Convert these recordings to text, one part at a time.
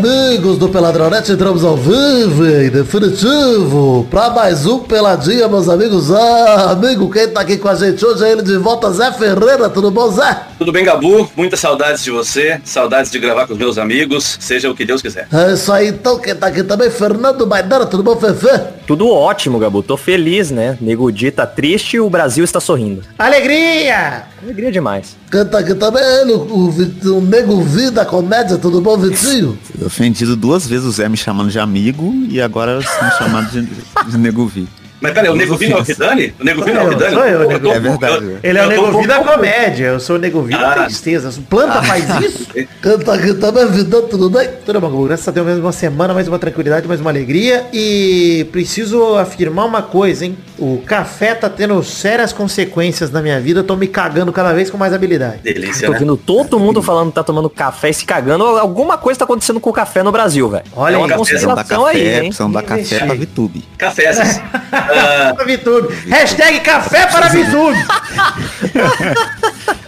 Bleh. Amigos do Peladronete, entramos ao vivo e definitivo para mais um Peladinha, meus amigos. Ah, amigo, quem tá aqui com a gente hoje é ele de volta, Zé Ferreira, tudo bom, Zé? Tudo bem, Gabu? Muitas saudades de você, saudades de gravar com os meus amigos, seja o que Deus quiser. É isso aí, então, quem tá aqui também, Fernando Maidana, tudo bom, Fefe? Tudo ótimo, Gabu, tô feliz, né? Nego Di tá triste e o Brasil está sorrindo. Alegria! Alegria demais. Quem tá aqui também é ele, o, o, o Nego Vi da comédia, tudo bom, Vitinho? Fui duas vezes o Zé me chamando de amigo e agora sendo chamado de, de Nego Vi. Mas peraí, o Nego Vino é o Vidani? O Nego Vino é o Vidani? sou eu, Nego tô- É verdade, eu- é. Ele é o Nego um Vi da comédia, eu sou o Nego Vi da Ah. tristeza. Planta faz isso? Quem tá aqui também, Vidão, tudo bem? Tudo bom, graças a Deus, mais uma semana, mais uma tranquilidade, mais uma alegria. E preciso afirmar uma coisa, hein? O café tá tendo sérias consequências na minha vida, eu tô me cagando cada vez com mais habilidade. Delícia, Tô né? vendo todo mundo falando que tá tomando café e se cagando. Alguma coisa tá acontecendo com o café no Brasil, velho. Olha é uma aí. Café, aí, hein? precisam dar café pra VTube. Cafés. Ah, Para VTube. Hashtag café para VTube.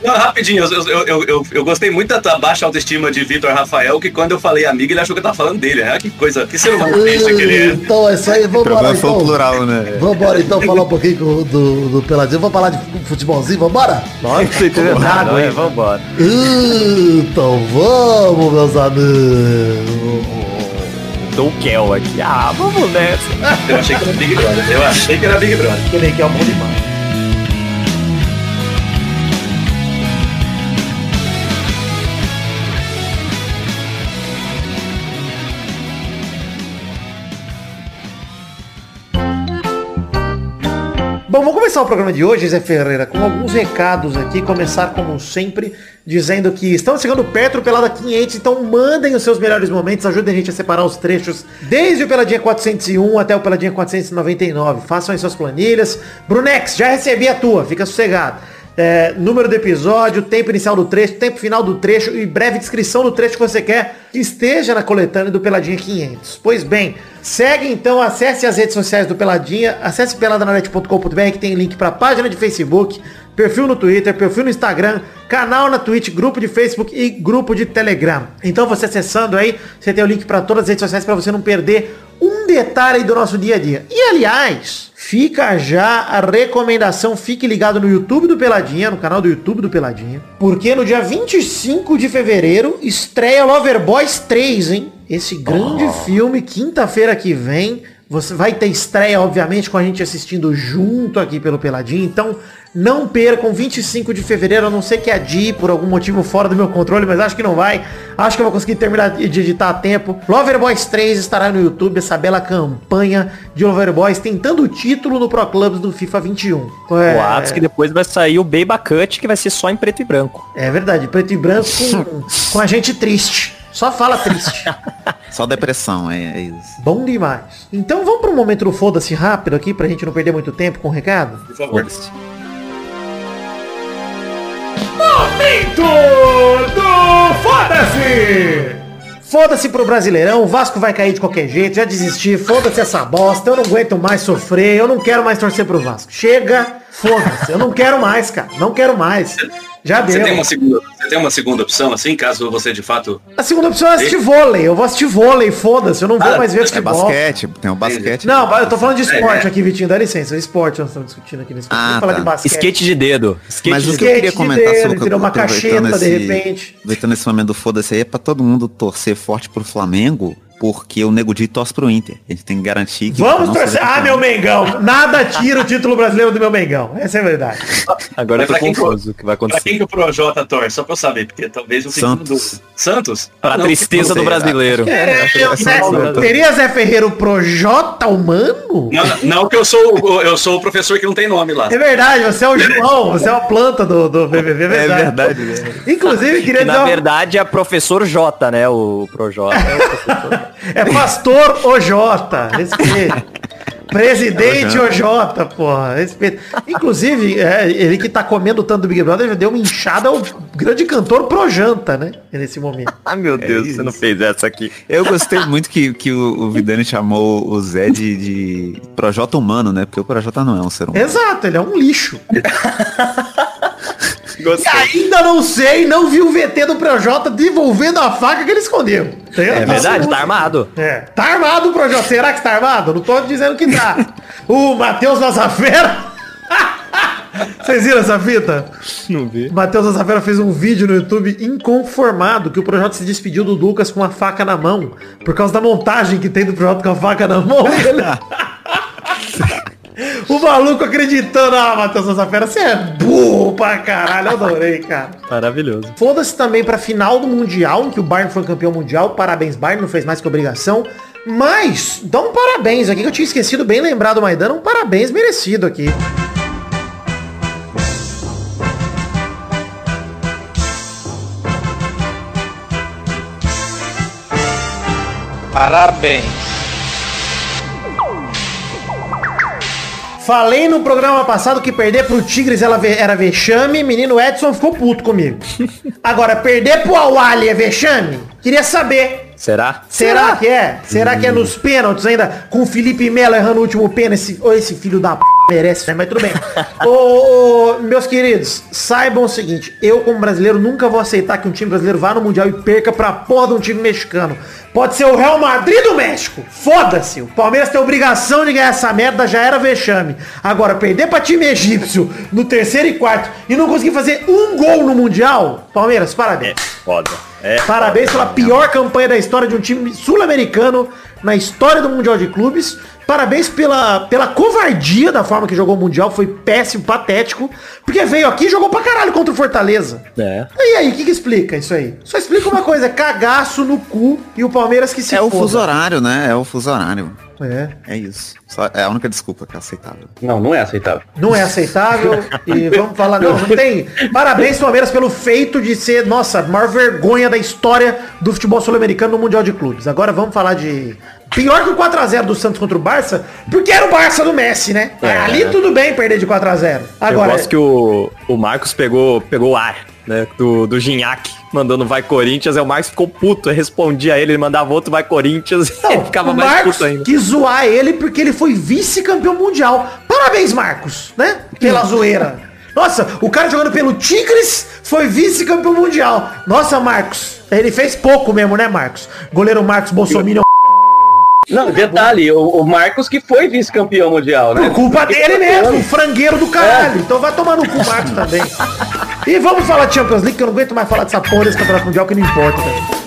não, rapidinho, eu, eu, eu, eu, eu gostei muito da tua baixa autoestima de Vitor Rafael, que quando eu falei amigo, ele achou que eu tava falando dele. né? Que coisa, que ser humano triste, querido. Então é isso aí, O vambora então. plural, né? Vambora então falar um pouquinho do, do, do Peladinho. Vamos falar de futebolzinho, vambora? Nossa, você água aí. Vambora. Então vamos, meus amigos. Dou Kel aqui. Ah, vamos nessa. Eu achei que era Big Brother. Eu achei que era Big Brother. Que é o bom demais. Bom, vamos começar o programa de hoje, Zé Ferreira, com alguns recados aqui. Começar, como sempre, dizendo que estamos chegando perto do Pelada 500, então mandem os seus melhores momentos, ajudem a gente a separar os trechos desde o Peladinha 401 até o Peladinha 499. Façam as suas planilhas. Brunex, já recebi a tua, fica sossegado. É, número do episódio, tempo inicial do trecho, tempo final do trecho e breve descrição do trecho que você quer que esteja na coletânea do Peladinha 500. Pois bem, segue então, acesse as redes sociais do Peladinha, acesse peladananet.com.br que tem link para página de Facebook, perfil no Twitter, perfil no Instagram, canal na Twitch, grupo de Facebook e grupo de Telegram. Então você acessando aí, você tem o link para todas as redes sociais para você não perder um detalhe aí do nosso dia a dia. E aliás, fica já a recomendação, fique ligado no YouTube do Peladinha, no canal do YouTube do Peladinha, porque no dia 25 de fevereiro estreia Loverboys 3, hein? Esse grande filme, quinta-feira que vem. Você vai ter estreia, obviamente, com a gente assistindo junto aqui pelo Peladinho. Então, não percam 25 de fevereiro, a não ser que adie por algum motivo fora do meu controle, mas acho que não vai. Acho que eu vou conseguir terminar de editar a tempo. Loverboys 3 estará no YouTube, essa bela campanha de Loverboys tentando o título no Pro Clubs do FIFA 21. É, Boatos que depois vai sair o Baby Cut, que vai ser só em preto e branco. é verdade, preto e branco com, com a gente triste. Só fala triste. Só depressão, é, é isso. Bom demais. Então vamos para um momento do foda-se rápido aqui, pra gente não perder muito tempo com o recado? Por favor. Momento do Foda-se! Foda-se pro Brasileirão, o Vasco vai cair de qualquer jeito, já desisti, foda-se essa bosta, eu não aguento mais sofrer, eu não quero mais torcer pro Vasco. Chega, foda-se, eu não quero mais, cara, não quero mais. Já Você deu. tem, uma segunda, você tem uma segunda opção, assim, caso você de fato. A segunda opção é assistir vôlei, eu vou assistir vôlei, foda-se, eu não vou Ah, mais ver é É futebol. basquete, tem o basquete. Não, eu tô falando de esporte É. aqui, Vitinho, dá licença, esporte nós estamos discutindo aqui nesse Ah, Vamos falar tá. de basquete. Skate de dedo. Skate Mas de o que eu queria de comentar dedo, sobre entendeu? Uma cacheta, de esse- repente. Aproveitando esse momento do foda-se aí, é pra todo mundo torcer forte pro Flamengo, porque o Nego Di torce pro Inter. A gente tem que garantir que... Vamos torcer. Ah, meu Mengão. Nada tira o título brasileiro do meu Mengão. Essa é a verdade. Agora eu tô Pra quem que- confuso o que vai Pra acontecer. quem que o Projota torce? Só pra eu saber, porque talvez eu fique Santos. Santos? Pra Ah, não, tristeza do brasileiro. É, eu- é teria Zé Ferreiro Projota humano? Não, não que eu sou, o- eu sou o professor que não tem nome lá. É verdade, você é o João, você é uma planta do, do BBB, é É verdade. verdade, né? Inclusive, queria Que dizer na verdade é professor J, né? O Projota. É o professor. É pastor OJ, respeito. Presidente OJ, porra, respeito. Inclusive, é, ele que tá comendo tanto do Big Brother já deu uma inchada ao grande cantor Projanta, né? Nesse momento. Ai meu Deus, isso. você não fez essa aqui. Eu gostei muito que, que o, o Vidani chamou o Zé de, de Projota humano, né? Porque o Projota não é um ser humano. Exato, ele é um lixo. E Gostei. ainda não sei, não vi o VT do Projota devolvendo a faca que ele escondeu. É verdade, tá armado. É, tá armado o Projota. Será que tá armado? Não tô dizendo que tá. o Matheus Massafera. Vocês viram essa fita? Não vi. Matheus Massafera fez um vídeo no YouTube inconformado que o Projota se despediu do Lucas com uma faca na mão. Por causa da montagem que tem do Projota com a faca na mão. Ele... o maluco acreditando, ah, Matheus Massafera, você é burro pra caralho. Adorei, cara. Maravilhoso. Foda-se também pra final do Mundial, em que o Bayern foi campeão mundial. Parabéns, Bayern, não fez mais que obrigação. Mas, dá um parabéns aqui, que eu tinha esquecido, bem lembrado o Maidana, um parabéns merecido aqui. Parabéns. Falei no programa passado que perder pro Tigres ela era vexame, menino Edson ficou puto comigo. Agora, perder pro Awali é vexame? Queria saber. Será? Será, que é? Será que é nos pênaltis ainda? Com o Felipe Melo errando o último pênalti? Esse, ô, esse filho da p... merece, né? mas tudo bem. ô, ô, meus queridos, saibam o seguinte. Eu, como brasileiro, nunca vou aceitar que um time brasileiro vá no Mundial e perca pra porra de um time mexicano. Pode ser o Real Madrid do México. Foda-se. O Palmeiras tem obrigação de ganhar essa merda, já era vexame. Agora, perder pra time egípcio no terceiro e quarto e não conseguir fazer um gol no Mundial, Palmeiras, parabéns. Foda. É. Parabéns pela pior campanha da história de um time sul-americano na história do Mundial de Clubes. Parabéns pela, pela covardia da forma que jogou o Mundial. Foi péssimo, patético. Porque veio aqui e jogou pra caralho contra o Fortaleza. É. E aí, o que, que explica isso aí? Só explica uma coisa, é cagaço no cu e o Palmeiras que se é o foda. fuso horário, né? É o fuso horário. É. É isso. Só- é a única desculpa que é aceitável. Não, não é aceitável. Não é aceitável. e vamos falar, não, não tem. Parabéns, Palmeiras, pelo feito de ser, nossa, a maior vergonha da história do futebol sul-americano no Mundial de Clubes. Agora vamos falar de. Pior que o 4x0 do Santos contra o Barça, porque era o Barça do Messi, né? É. Ali tudo bem perder de 4x0. Agora, eu gosto que o, o Marcos pegou, pegou o ar, né? Do, do Gignac, mandando vai Corinthians, aí o Marcos ficou puto, respondia a ele, ele mandava outro vai Corinthians, e ele ficava mais Marcos puto ainda. quis zoar ele porque ele foi vice-campeão mundial. Parabéns, Marcos, né? Pela zoeira. Nossa, o cara jogando pelo Tigres foi vice-campeão mundial. Nossa, Marcos. Ele fez pouco mesmo, né, Marcos? Goleiro Marcos Bolsonaro. Não, detalhe, o, o Marcos que foi vice-campeão mundial, né? Por culpa dele mesmo, o frangueiro do caralho. Então vai tomar no cu, Marcos também. E vamos falar de Champions League, que eu não aguento mais falar dessa porra desse campeonato mundial que não importa, cara.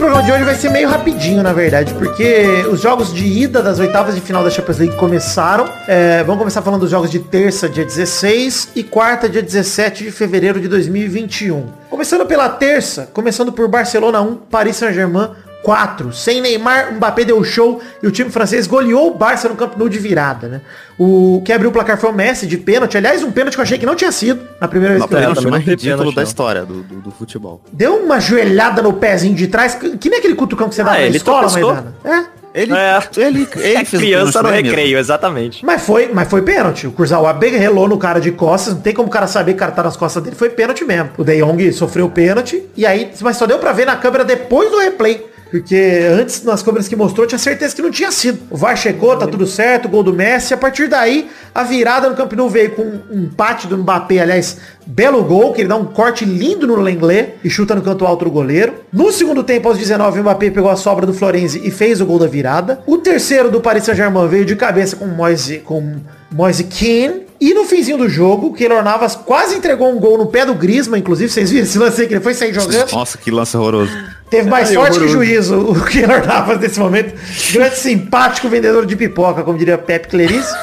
Programa de hoje vai ser meio rapidinho, na verdade, porque os jogos de ida das oitavas de final da Champions League começaram. É, vamos começar falando dos jogos de terça, dia 16, e quarta, dia 17 de fevereiro de 2021. Começando pela terça, começando por Barcelona 1, Paris Saint-Germain 4. Sem Neymar, Mbappé deu show e o time francês goleou o Barça no Camp Nou de virada, né? O que abriu o placar foi o Messi de pênalti. Aliás, um pênalti que eu achei que não tinha sido na primeira vez que eu vi. mais não tem ridículo da história do, do, do futebol. Deu uma joelhada no pezinho de trás, que que nem aquele cutucão que você dá Ah, na ele escola. Maidana. É. Ele, É. ele, ele É fez o criança no dele recreio, exatamente. Mas foi, mas foi pênalti. O Kurzawa relou no cara de costas. Não tem como o cara saber que o cara tá nas costas dele. Foi pênalti mesmo. O De Jong sofreu pênalti. E aí, mas só deu pra ver na câmera depois do replay. Porque antes, nas câmeras que mostrou, tinha certeza que não tinha sido. O VAR chegou, tá tudo certo, gol do Messi. A partir daí, a virada no Camp Nou veio com um empate do Mbappé, aliás, belo gol, que ele dá um corte lindo no Lenglet e chuta no canto alto do goleiro. No segundo tempo, aos 19, o Mbappé pegou a sobra do Florenzi e fez o gol da virada. O terceiro do Paris Saint-Germain veio de cabeça com Moise, com Moise Kean. E no finzinho do jogo, o Keylor Navas quase entregou um gol no pé do Griezmann, inclusive, vocês viram esse lance aí que ele foi sair jogando? Nossa, que lance horroroso. Teve mais Ai, sorte que juízo o Keylor Navas nesse momento. Grande simpático vendedor de pipoca, como diria Pepe Clerice.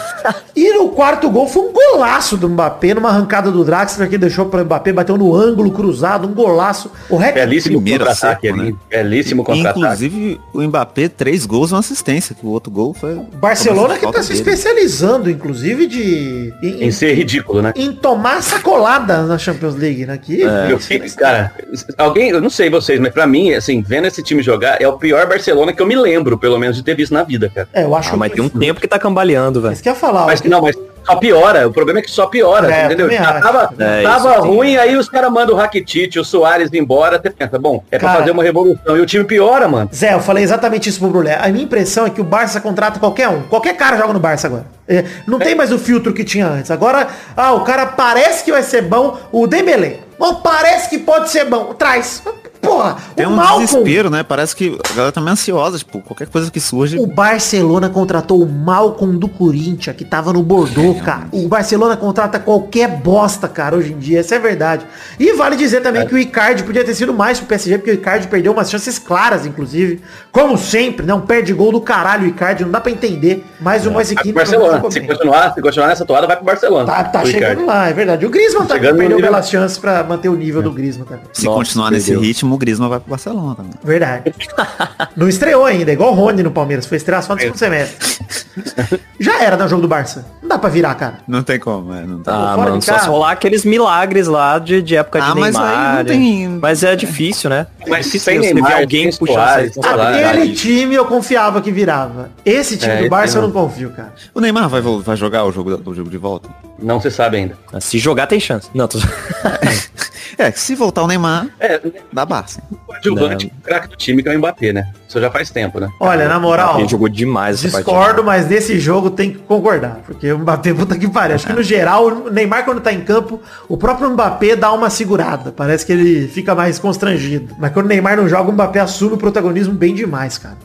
E no quarto gol foi um golaço do Mbappé, numa arrancada do Draxler que deixou para o Mbappé, bateu no ângulo cruzado, um golaço. O Rec... Belíssimo contra-ataque né? Belíssimo contra-ataque. Inclusive, o Mbappé, três gols e uma assistência, que o outro gol foi... Barcelona que falta tá se especializando, inclusive, de em, Em ser ridículo, né? em tomar sacolada na Champions League, né? Que Eu fico, cara, alguém, eu não sei vocês, mas pra mim, assim, vendo esse time jogar, é o pior Barcelona que eu me lembro, pelo menos, de ter visto na vida, cara. É, eu acho Ah, mas tem um tempo que tá cambaleando, velho. Isso que eu ia falar. Mas ó. não, mas só piora. O problema é que só piora, É, entendeu? Já tava, É, tava sim. ruim, aí os caras mandam o Rakitic, o Soares embora. Você pensa, bom, é pra Cara. fazer uma revolução. E o time piora, mano. Zé, eu falei exatamente isso pro Brulé. A minha impressão é que o Barça contrata qualquer um. Qualquer cara joga no Barça agora. É, não tem mais o filtro que tinha antes. Agora, ah, o cara parece que vai ser bom. O Dembélé. Bom, parece que pode ser bom. Traz. Porra, Tem o um Malcolm. desespero, né? Parece que a galera tá meio ansiosa, tipo, qualquer coisa que surge... O Barcelona contratou o Malcolm do Corinthians, que tava no Bordeaux, cara. O Barcelona contrata qualquer bosta, cara, hoje em dia. Essa é verdade. E vale dizer também que o Icardi podia ter sido mais pro PSG, porque o Icardi perdeu umas chances claras, inclusive. Como sempre, não perde gol do caralho o Icardi, não dá pra entender. Mas o mais Vai pro equipe Barcelona. Se continuar, se continuar nessa toada, vai pro Barcelona. Tá, tá chegando Icardi. lá, é verdade. O Griezmann tá, Chegando no perdeu belas chances pra manter o nível do Griezmann também. Se Nossa, continuar nesse ritmo, o Griezmann vai pro Barcelona também. Verdade. Não estreou ainda, igual o Rony no Palmeiras. Foi estrear só no segundo semestre. Já era no jogo do Barça. Não dá pra virar, cara. Não tem como, é, não tá. Ah, fora mano, de só se rolar aqueles milagres lá de, de época de Ah, mas aí Neymar. não tem- Mas é difícil, né? Mas é difícil sem você ver Neymar, alguém sei lá. responsabilidade. Aquele time eu confiava que virava. Esse time É, do Barça eu não. confio, cara. O Neymar vai, vai jogar o jogo, o jogo de volta? Não se sabe ainda. Se jogar tem chance. Não, tô... É, que se voltar o Neymar, É, dá Barça. o adjuvante, o craque do time que é o Mbappé, né? Isso já faz tempo, né? Olha, na moral, Ele jogou demais discordo, mas nesse jogo tem que concordar. Porque o Mbappé, puta que pariu. Acho que no geral, o Neymar quando tá em campo, o próprio Mbappé dá uma segurada. Parece que ele fica mais constrangido. Mas quando o Neymar não joga, o Mbappé assume o protagonismo bem demais, cara.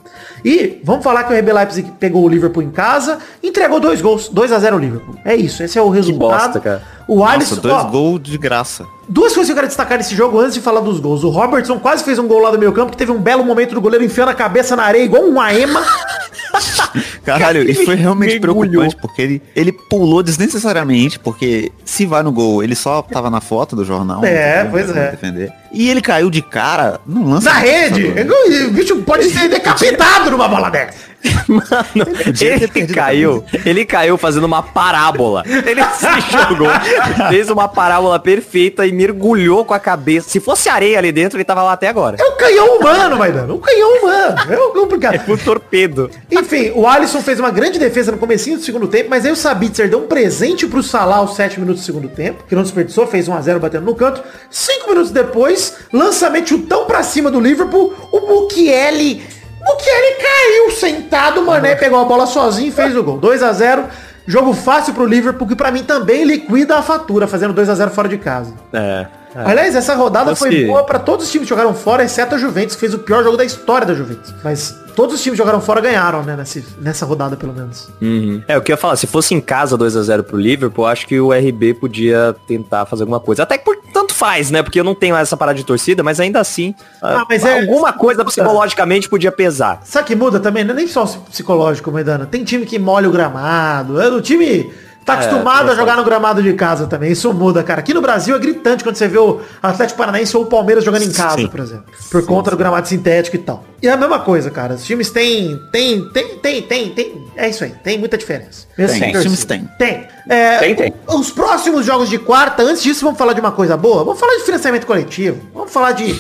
E vamos falar que o RB Leipzig pegou o Liverpool em casa, entregou dois gols, 2 a 0 o Liverpool. É isso, esse é o resultado. bosta, cara. O Alisson, Nossa, dois ó, gols de graça. Duas coisas que eu quero destacar nesse jogo antes de falar dos gols. O Robertson quase fez um gol lá do meio campo, que teve um belo momento do goleiro enfiando a cabeça na areia, igual um Aema. Caralho, e foi realmente mergulhou. preocupante, porque ele, ele pulou desnecessariamente, porque se vai no gol, ele só tava na foto do jornal. É, pois é. Defender. E ele caiu de cara num lance... Na rede! O bicho pode ser decapitado numa bola dessa. Mano, ele caiu, ele caiu fazendo uma parábola. Ele se jogou, fez uma parábola perfeita e mergulhou com a cabeça. Se fosse areia ali dentro, ele tava lá até agora. É o canhão humano, Maidano. O canhão humano. É o complicado. O torpedo. Enfim, o Alisson fez uma grande defesa no comecinho do segundo tempo, mas aí o Sabitzer deu um presente pro Salah aos 7 minutos do segundo tempo, que não desperdiçou, fez 1x0 batendo no canto. 5 minutos depois, lançamento chutão pra cima do Liverpool, o Mukiele... Mukiele caiu sentado, Mané pegou a bola sozinho e fez o gol. 2x0, jogo fácil pro Liverpool, que pra mim também liquida a fatura, fazendo 2x0 fora de casa. É. é. Aliás, essa rodada foi Fosse- boa pra todos os times que jogaram fora, exceto a Juventus, que fez o pior jogo da história da Juventus. Mas todos os times que jogaram fora ganharam, né? Nesse, nessa rodada, pelo menos. Uhum. É, o que eu ia falar, se fosse em casa 2 a 0 pro Liverpool, acho que o RB podia tentar fazer alguma coisa. Até que por faz, né? Porque eu não tenho essa parada de torcida, mas ainda assim, Ah, ah, mas é- alguma coisa psicologicamente podia pesar. Sabe que muda também? Não é nem só psicológico, Maidana. Tem time que molha o gramado. É, O time tá acostumado tem a jogar no gramado de casa também. Isso muda, cara. Aqui no Brasil é gritante quando você vê o Atlético Paranaense ou o Palmeiras jogando em casa, Sim. por exemplo. Por conta do gramado sintético e tal. E é a mesma coisa, cara. Os times têm. Tem, tem, tem, tem, tem. É isso aí. Tem muita diferença. Mesmo Tem, os times torcida. Tem. É, Tem, tem. Os próximos jogos de quarta, antes disso, vamos falar de uma coisa boa. Vamos falar de financiamento coletivo. Vamos falar de.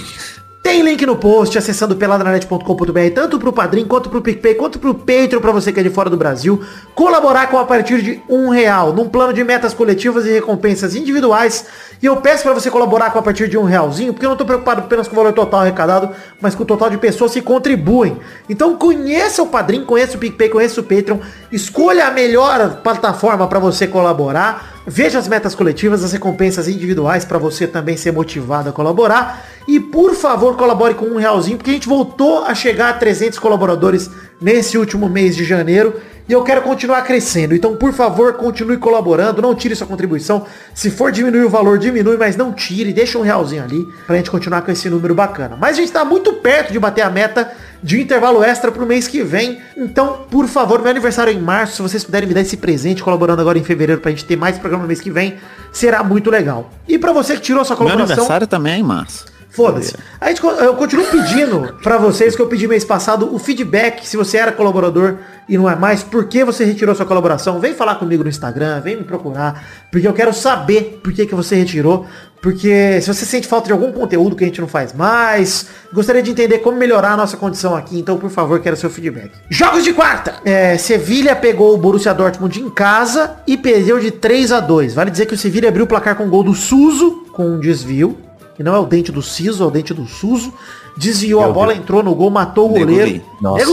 Tem link no post acessando peladranet.com.br, tanto pro Padrim, quanto pro PicPay, quanto pro Patreon pra você que é de fora do Brasil. Colaborar com a partir de um real, num plano de metas coletivas e recompensas individuais. E eu peço pra você colaborar com a partir de um realzinho, porque eu não tô preocupado apenas com o valor total arrecadado, mas com o total de pessoas que contribuem. Então conheça o Padrim, conheça o PicPay, conheça o Patreon. Escolha a melhor plataforma pra você colaborar. Veja as metas coletivas, as recompensas individuais para você também ser motivado a colaborar. E por favor, colabore com um realzinho, porque a gente voltou a chegar a 300 colaboradores nesse último mês de janeiro. E eu quero continuar crescendo. Então, por favor, continue colaborando. Não tire sua contribuição. Se for diminuir o valor, diminui, mas não tire. Deixa um realzinho ali pra gente continuar com esse número bacana. Mas a gente tá muito perto de bater a meta de intervalo extra pro mês que vem. Então, por favor, meu aniversário é em março, se vocês puderem me dar esse presente colaborando agora em fevereiro pra gente ter mais programa no mês que vem, será muito legal. E pra você que tirou sua Meu colaboração, aniversário também é em março. Foda-se. A gente, co- eu continuo pedindo pra vocês que eu pedi mês passado o feedback, se você era colaborador e não é mais, por que você retirou sua colaboração? Vem falar comigo no Instagram, vem me procurar, porque eu quero saber por que, que você retirou. Porque se você sente falta de algum conteúdo que a gente não faz mais, gostaria de entender como melhorar a nossa condição aqui, então por favor, quero seu feedback. Jogos de quarta! É, Sevilha pegou o Borussia Dortmund em casa e perdeu de 3 a 2 Vale dizer que o Sevilha abriu o placar com o gol do Suso, com um desvio, que não é o dente do Siso, é o dente do Suso. Desviou a Eu bola, vi. entrou no gol, matou o goleiro. Nossa.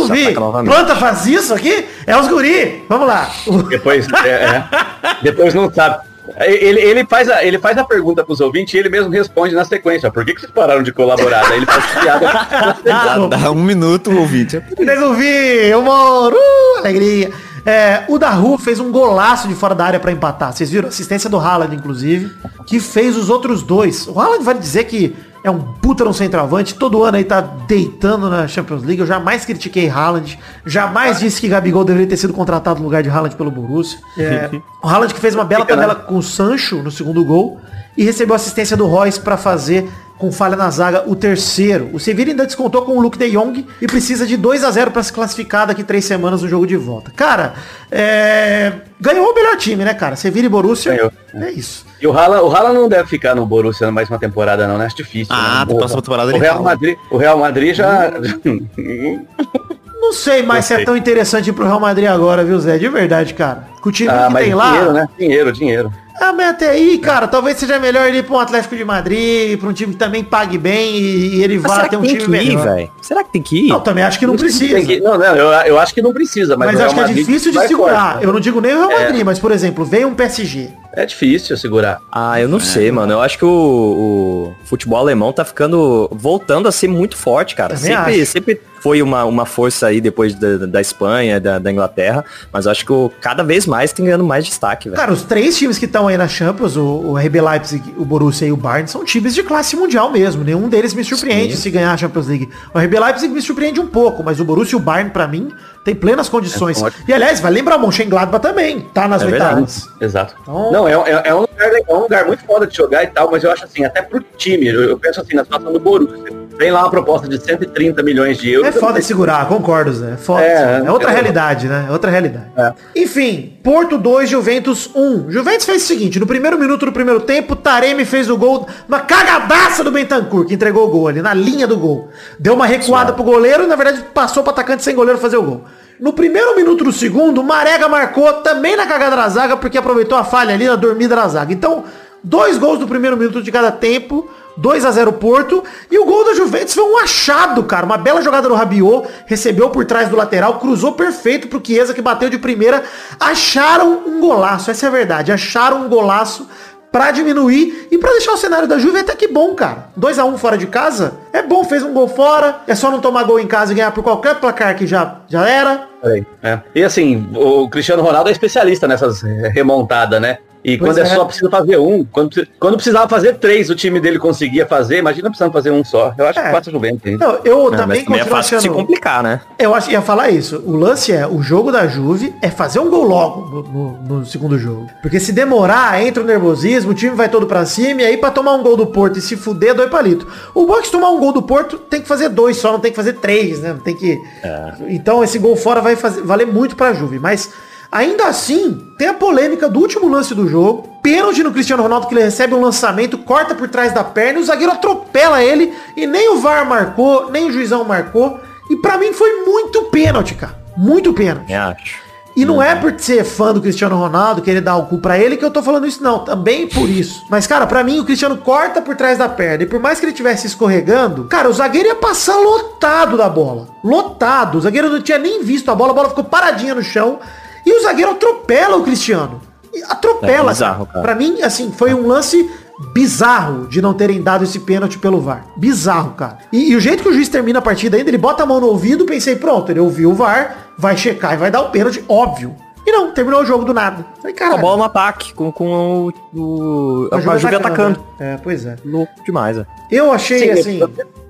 Planta faz isso aqui? É os guri. Vamos lá. Depois, é, é. Depois não sabe. Ele, ele, faz a, ele faz a pergunta pros ouvintes e ele mesmo responde na sequência. Por que, que vocês pararam de colaborar? Daí ele faz piada. Dá, dá um minuto, ouvinte. Nego vi, humor, uh, alegria. É, o Daru fez um golaço de fora da área pra empatar. Vocês viram? Assistência do Haaland, inclusive, que fez os outros dois. O Haaland vai dizer que é um puta no centroavante. Todo ano aí tá deitando na Champions League. Eu jamais critiquei Haaland. Jamais disse que Gabigol deveria ter sido contratado no lugar de Haaland pelo Borussia. É, o Haaland que fez uma bela Fica, né? tabela com o Sancho no segundo gol. E recebeu assistência do Royce pra fazer com falha na zaga o terceiro. O Sevilla ainda descontou com o Luke de Jong e precisa de 2 a 0 para se classificar daqui três semanas no jogo de volta. Cara, é... ganhou o melhor time, né, cara? Sevilla e Borussia. Ganhou. É isso. E o Haaland, o Haaland não deve ficar no Borussia mais uma temporada, não, né? Acho difícil. Ah, né? da o, próxima temporada o ele Real. Madrid, o Real Madrid já. Não sei mais se é tão interessante pro Real Madrid agora, viu, Zé? De verdade, cara. Com o time ah, que mas tem lá. dinheiro, né? Dinheiro, dinheiro. Ah, mas até aí, cara, talvez seja melhor ele ir pra um Atlético de Madrid, pra um time que também pague bem e, e ele Mas vá será ter um que tem time que ir, melhor. velho? Será que tem que ir? Não, também acho que não precisa. Que- não, não, eu, eu acho que não precisa, mas, Mas, acho que é difícil de segurar. forte, né? Eu não digo nem o Real Madrid, mas, por exemplo, vem um PSG. É difícil segurar. Ah, eu não sei, mano. Eu acho que o, o futebol alemão tá ficando. voltando a ser muito forte, cara. Sempre, sempre foi uma, uma força aí depois da, da Espanha, da, da Inglaterra. Mas eu acho que o, cada vez mais tem ganhando mais destaque, velho. Cara, os três times que estão aí na Champions, o, o RB Leipzig, o Borussia e o Bayern, são times de classe mundial mesmo. Nenhum deles me surpreende Sim. se ganhar a Champions League. O RB Leipzig me surpreende um pouco, mas o Borussia e o Bayern, pra mim, tem plenas condições. É e aliás, vai lembrar o Mönchengladbach também, tá nas É oitavas. Exato. Então- Não, é, é, é um lugar, legal, é um lugar muito foda de jogar e tal, mas eu acho assim, até pro time, eu, eu penso assim, na situação do Borussia. Vem lá uma proposta de 130 milhões de euros. É foda de segurar, concordo, Zé. É foda. É, É, outra é. realidade, né? É outra realidade. É. Enfim, Porto 2, Juventus 1. Juventus fez o seguinte, no primeiro minuto do primeiro tempo, Taremi fez o gol, uma cagadaça do Bentancur, que entregou o gol ali, na linha do gol. Deu uma recuada pro goleiro e, na verdade, passou pro atacante sem goleiro fazer o gol. No primeiro minuto do segundo, Marega marcou também na cagada da zaga, porque aproveitou a falha ali na dormida da zaga. Então, dois gols no primeiro minuto de cada tempo, 2 a 0 Porto, e o gol da Juventus foi um achado, cara. Uma bela jogada do Rabiot, recebeu por trás do lateral, cruzou perfeito pro Chiesa, que bateu de primeira. Acharam um golaço, essa é a verdade. Acharam um golaço pra diminuir e pra deixar o cenário da Juve até que bom, cara. 2 a 1 fora de casa, é bom, fez um gol fora, é só não tomar gol em casa e ganhar por qualquer placar que já, já era. É. É. E assim, o Cristiano Ronaldo é especialista nessas remontadas, né? E Pois quando é. é. só precisa fazer um, quando, quando precisava fazer três, o time dele conseguia fazer, imagina precisando fazer um só. Eu acho É. que passa Juventus. hein? Não, eu Não, também é continuo fácil de se achando... complicar, né? Eu acho, ia falar isso. O lance é, o jogo da Juve é fazer um gol logo no, no- no segundo jogo. Porque se demorar, entra o nervosismo, o time vai todo pra cima, e aí pra tomar um gol do Porto e se fuder, dois palitos. O bom é tomar um gol do Porto, tem que fazer dois só, não tem que fazer três, né? Não tem que... Então esse gol fora vai fazer, valer muito pra Juve. Mas, ainda assim, tem a polêmica do último lance do jogo. Pênalti no Cristiano Ronaldo, que ele recebe um lançamento, corta por trás da perna, e o zagueiro atropela ele, e nem o VAR marcou, nem o juizão marcou. E pra mim foi muito pênalti, cara. Muito pênalti. Eu acho. E não é por ser fã do Cristiano Ronaldo, querer dar o cu pra ele, que eu tô falando isso, não. Também por isso. Mas, cara, pra mim, o Cristiano corta por trás da perna. E por mais que ele tivesse escorregando, cara, o zagueiro ia passar lotado da bola. Lotado. O zagueiro não tinha nem visto a bola, a bola ficou paradinha no chão. E o zagueiro atropela o Cristiano. Atropela. É bizarro, cara. Pra mim, assim, foi um lance bizarro de não terem dado esse pênalti pelo VAR. Bizarro, cara. E, e o jeito que o juiz termina a partida ainda, ele bota a mão no ouvido, pensei, pronto, ele ouviu o VAR, vai checar e vai dar o pênalti, óbvio. E não, terminou o jogo do nada. Falei, Com a bola no ataque, com, com o, o, a Juve atacando. né? É, pois é. Louco demais, é. Eu achei, Sim, assim,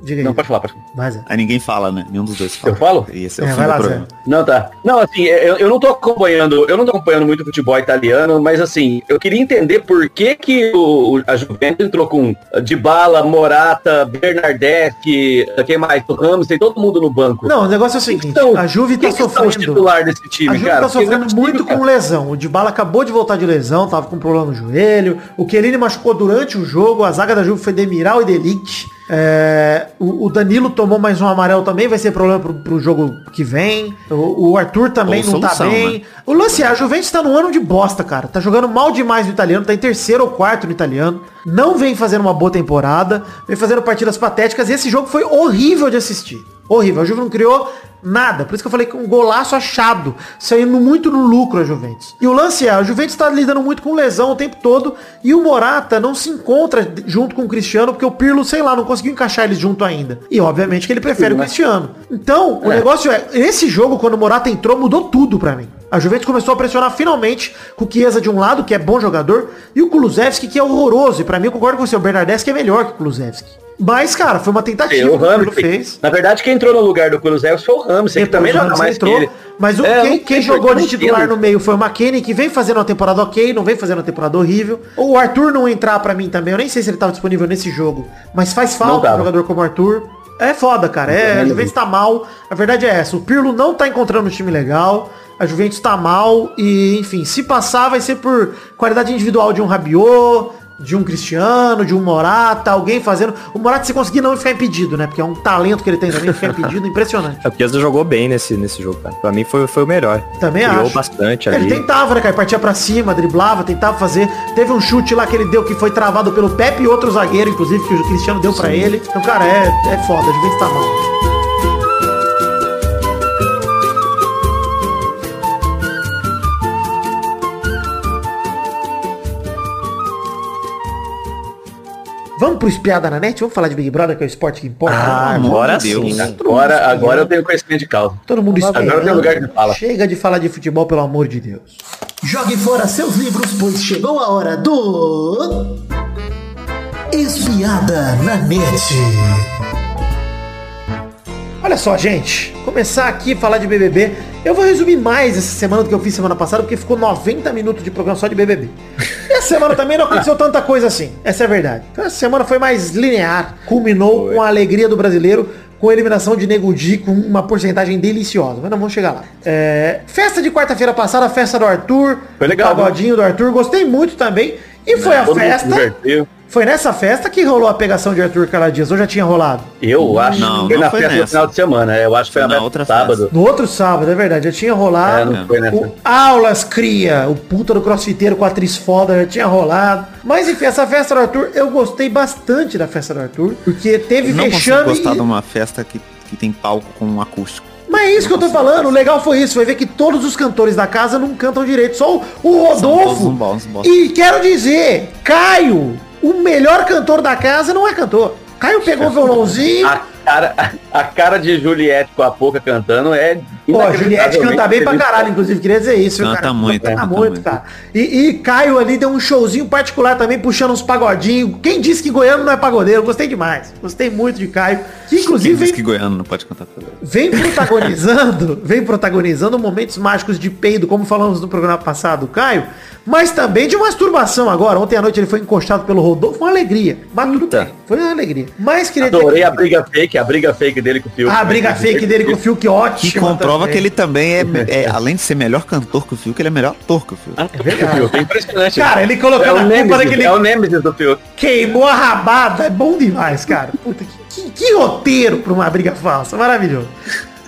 Diga aí. Não, pode falar, pode falar. Vai, Zé. Aí ninguém fala, né? Nenhum dos dois fala. Eu falo? E esse é, É, o vai do lá. Não, tá. Não, assim, eu, eu não tô acompanhando, eu não tô acompanhando muito futebol italiano, mas assim, eu queria entender por que que o, o- a Juventus entrou com Dybala, Morata, Bernardeschi, quem mais? O Ramos, tem todo mundo no banco. Não, o negócio é o seguinte, Então, a Juve tá sofrendo. titular desse time, A Juve cara? tá é sofrendo possível, muito cara. com lesão. O Dybala acabou de voltar de lesão, tava com problema no joelho. O Chiellini machucou durante o jogo. A zaga da Juve foi Demiral e Delict. É, o, o Danilo tomou mais um amarelo também, vai ser problema pro, pro jogo que vem. O, o Arthur também Ou não tá solução, bem. né? O lance é, a Juventus tá num ano de bosta, cara. Tá jogando mal demais no italiano, tá em terceiro ou quarto no italiano. Não vem fazendo uma boa temporada, vem fazendo partidas patéticas. E esse jogo foi horrível de assistir. Horrível. A Juve não criou nada. Por isso que eu falei que um golaço achado. Saindo muito no lucro a Juventus. E o lance é, a Juventus tá lidando muito com lesão o tempo todo. E o Morata não se encontra junto com o Cristiano, porque o Pirlo, sei lá, não conseguiu encaixar eles junto ainda. E obviamente que ele prefere o Cristiano. Então, o negócio é, esse jogo, quando o Morata entrou, mudou tudo pra mim. A Juventus começou a pressionar finalmente com o Chiesa de um lado, que é bom jogador, e o Kulusevski, que é horroroso. E pra mim, eu concordo com o Bernardeschi que é melhor que o Kulusevski. Mas, cara, foi uma tentativa o que o Ramos fez. Na verdade, quem entrou no lugar do Kulusevski foi o Ramos, que também o joga Ramos mais entrou, que ele. Mas o, É, quem, não quem jogou de não titular no meio foi o McKennie, que vem fazendo uma temporada ok, não vem fazendo uma temporada horrível. O Arthur não entrar pra mim também, eu nem sei se ele tava disponível nesse jogo, mas faz Não falta um jogador como o Arthur. É foda, cara. É, a Juventus tá mal. A verdade é essa. O Pirlo não tá encontrando um time legal. A Juventus tá mal. E, enfim, se passar vai ser por qualidade individual de um Rabiot, de um Cristiano, de um Morata, alguém fazendo. O Morata se conseguir não ficar impedido, né? Porque é um talento que ele tem também, ficar impedido, impressionante. O Chiesa jogou bem nesse, nesse jogo, cara. Pra mim foi, foi o melhor. Também Criou acho. bastante Ele ali. tentava, né, cara? Partia pra cima, driblava, tentava fazer. Teve um chute lá que ele deu que foi travado pelo Pepe e outro zagueiro, inclusive, que o Cristiano deu pra ele. Então, cara, é, é foda, a Juventus tá mal. Vamos pro espiada na net? Vamos falar de Big Brother, que é o esporte que importa? Ah, amor agora de Deus. sim. Agora, agora eu tenho conhecimento de causa. Todo mundo Agora esperando. tem lugar que fala. Chega de falar de futebol, pelo amor de Deus. Jogue fora seus livros, pois chegou a hora do... Espiada na net. Olha só, gente. Começar aqui a falar de BBB. Eu vou resumir mais essa semana do que eu fiz semana passada, porque ficou 90 minutos de programa só de BBB. Essa semana também não aconteceu tanta coisa assim. Essa é a verdade. Então essa semana foi mais linear. Culminou com a alegria do brasileiro, com a eliminação de Nego Di com uma porcentagem deliciosa. Mas não vamos chegar lá. É, festa de quarta-feira passada, festa do Arthur. Foi legal, o pagodinho do Arthur. Gostei muito também. E foi a mundo se festa. Foi nessa festa que rolou a pegação de Arthur Carla Dias. Ou já tinha rolado? Eu acho Não, que foi não na foi festa do nessa. final de semana. Eu acho que foi Foi na, festa outra do sábado. No outro sábado, é verdade, já tinha É, rolado. não foi nessa. O Aulas Cria, o puta do crossfiteiro com a atriz foda, já tinha rolado. Mas enfim, essa festa do Arthur, eu gostei bastante da festa do Arthur, porque teve Eu não consigo fechando gostar e... de uma festa que, que tem palco com um acústico. Mas é isso que eu tô falando, o legal foi isso, foi ver que todos os cantores da casa não cantam direito, só o, Rodolfo. uns bons, bons. E quero dizer, Caio, o melhor cantor da casa não é cantor. Caio pegou o violãozinho, A cara, a cara de Juliette com a Poca cantando é. Pô, Juliette canta bem pra caralho, inclusive, queria dizer isso. viu, Canta cara? muito, Canta canta muito, muito. cara. E, e Caio ali deu um showzinho particular também, puxando uns pagodinhos. Quem disse que goiano não é pagodeiro? Gostei demais. Gostei muito de Caio. Que Quem inclusive diz vem, que Goiano não pode cantar vem protagonizando, vem protagonizando momentos mágicos de peido, como falamos no programa passado, Caio. Mas também de masturbação agora. Ontem à noite ele foi encostado pelo Rodolfo. Foi uma alegria. Mas tudo bem. Foi uma alegria. Mas queria Adorei a briga fake, a briga fake dele com o Fiuk. a briga fake dele com o Fiuk, ótimo. Que comprova que ele também é, é, além de ser melhor cantor que o Fiuk, ele é melhor ator que o Fiuk. É verdade. É impressionante. Cara, ele colocando é a o culpa daquele- é o Nemesis do Fiuk. Queimou a rabada, é bom demais, cara. Puta, que, que, que roteiro pra uma briga falsa, maravilhoso.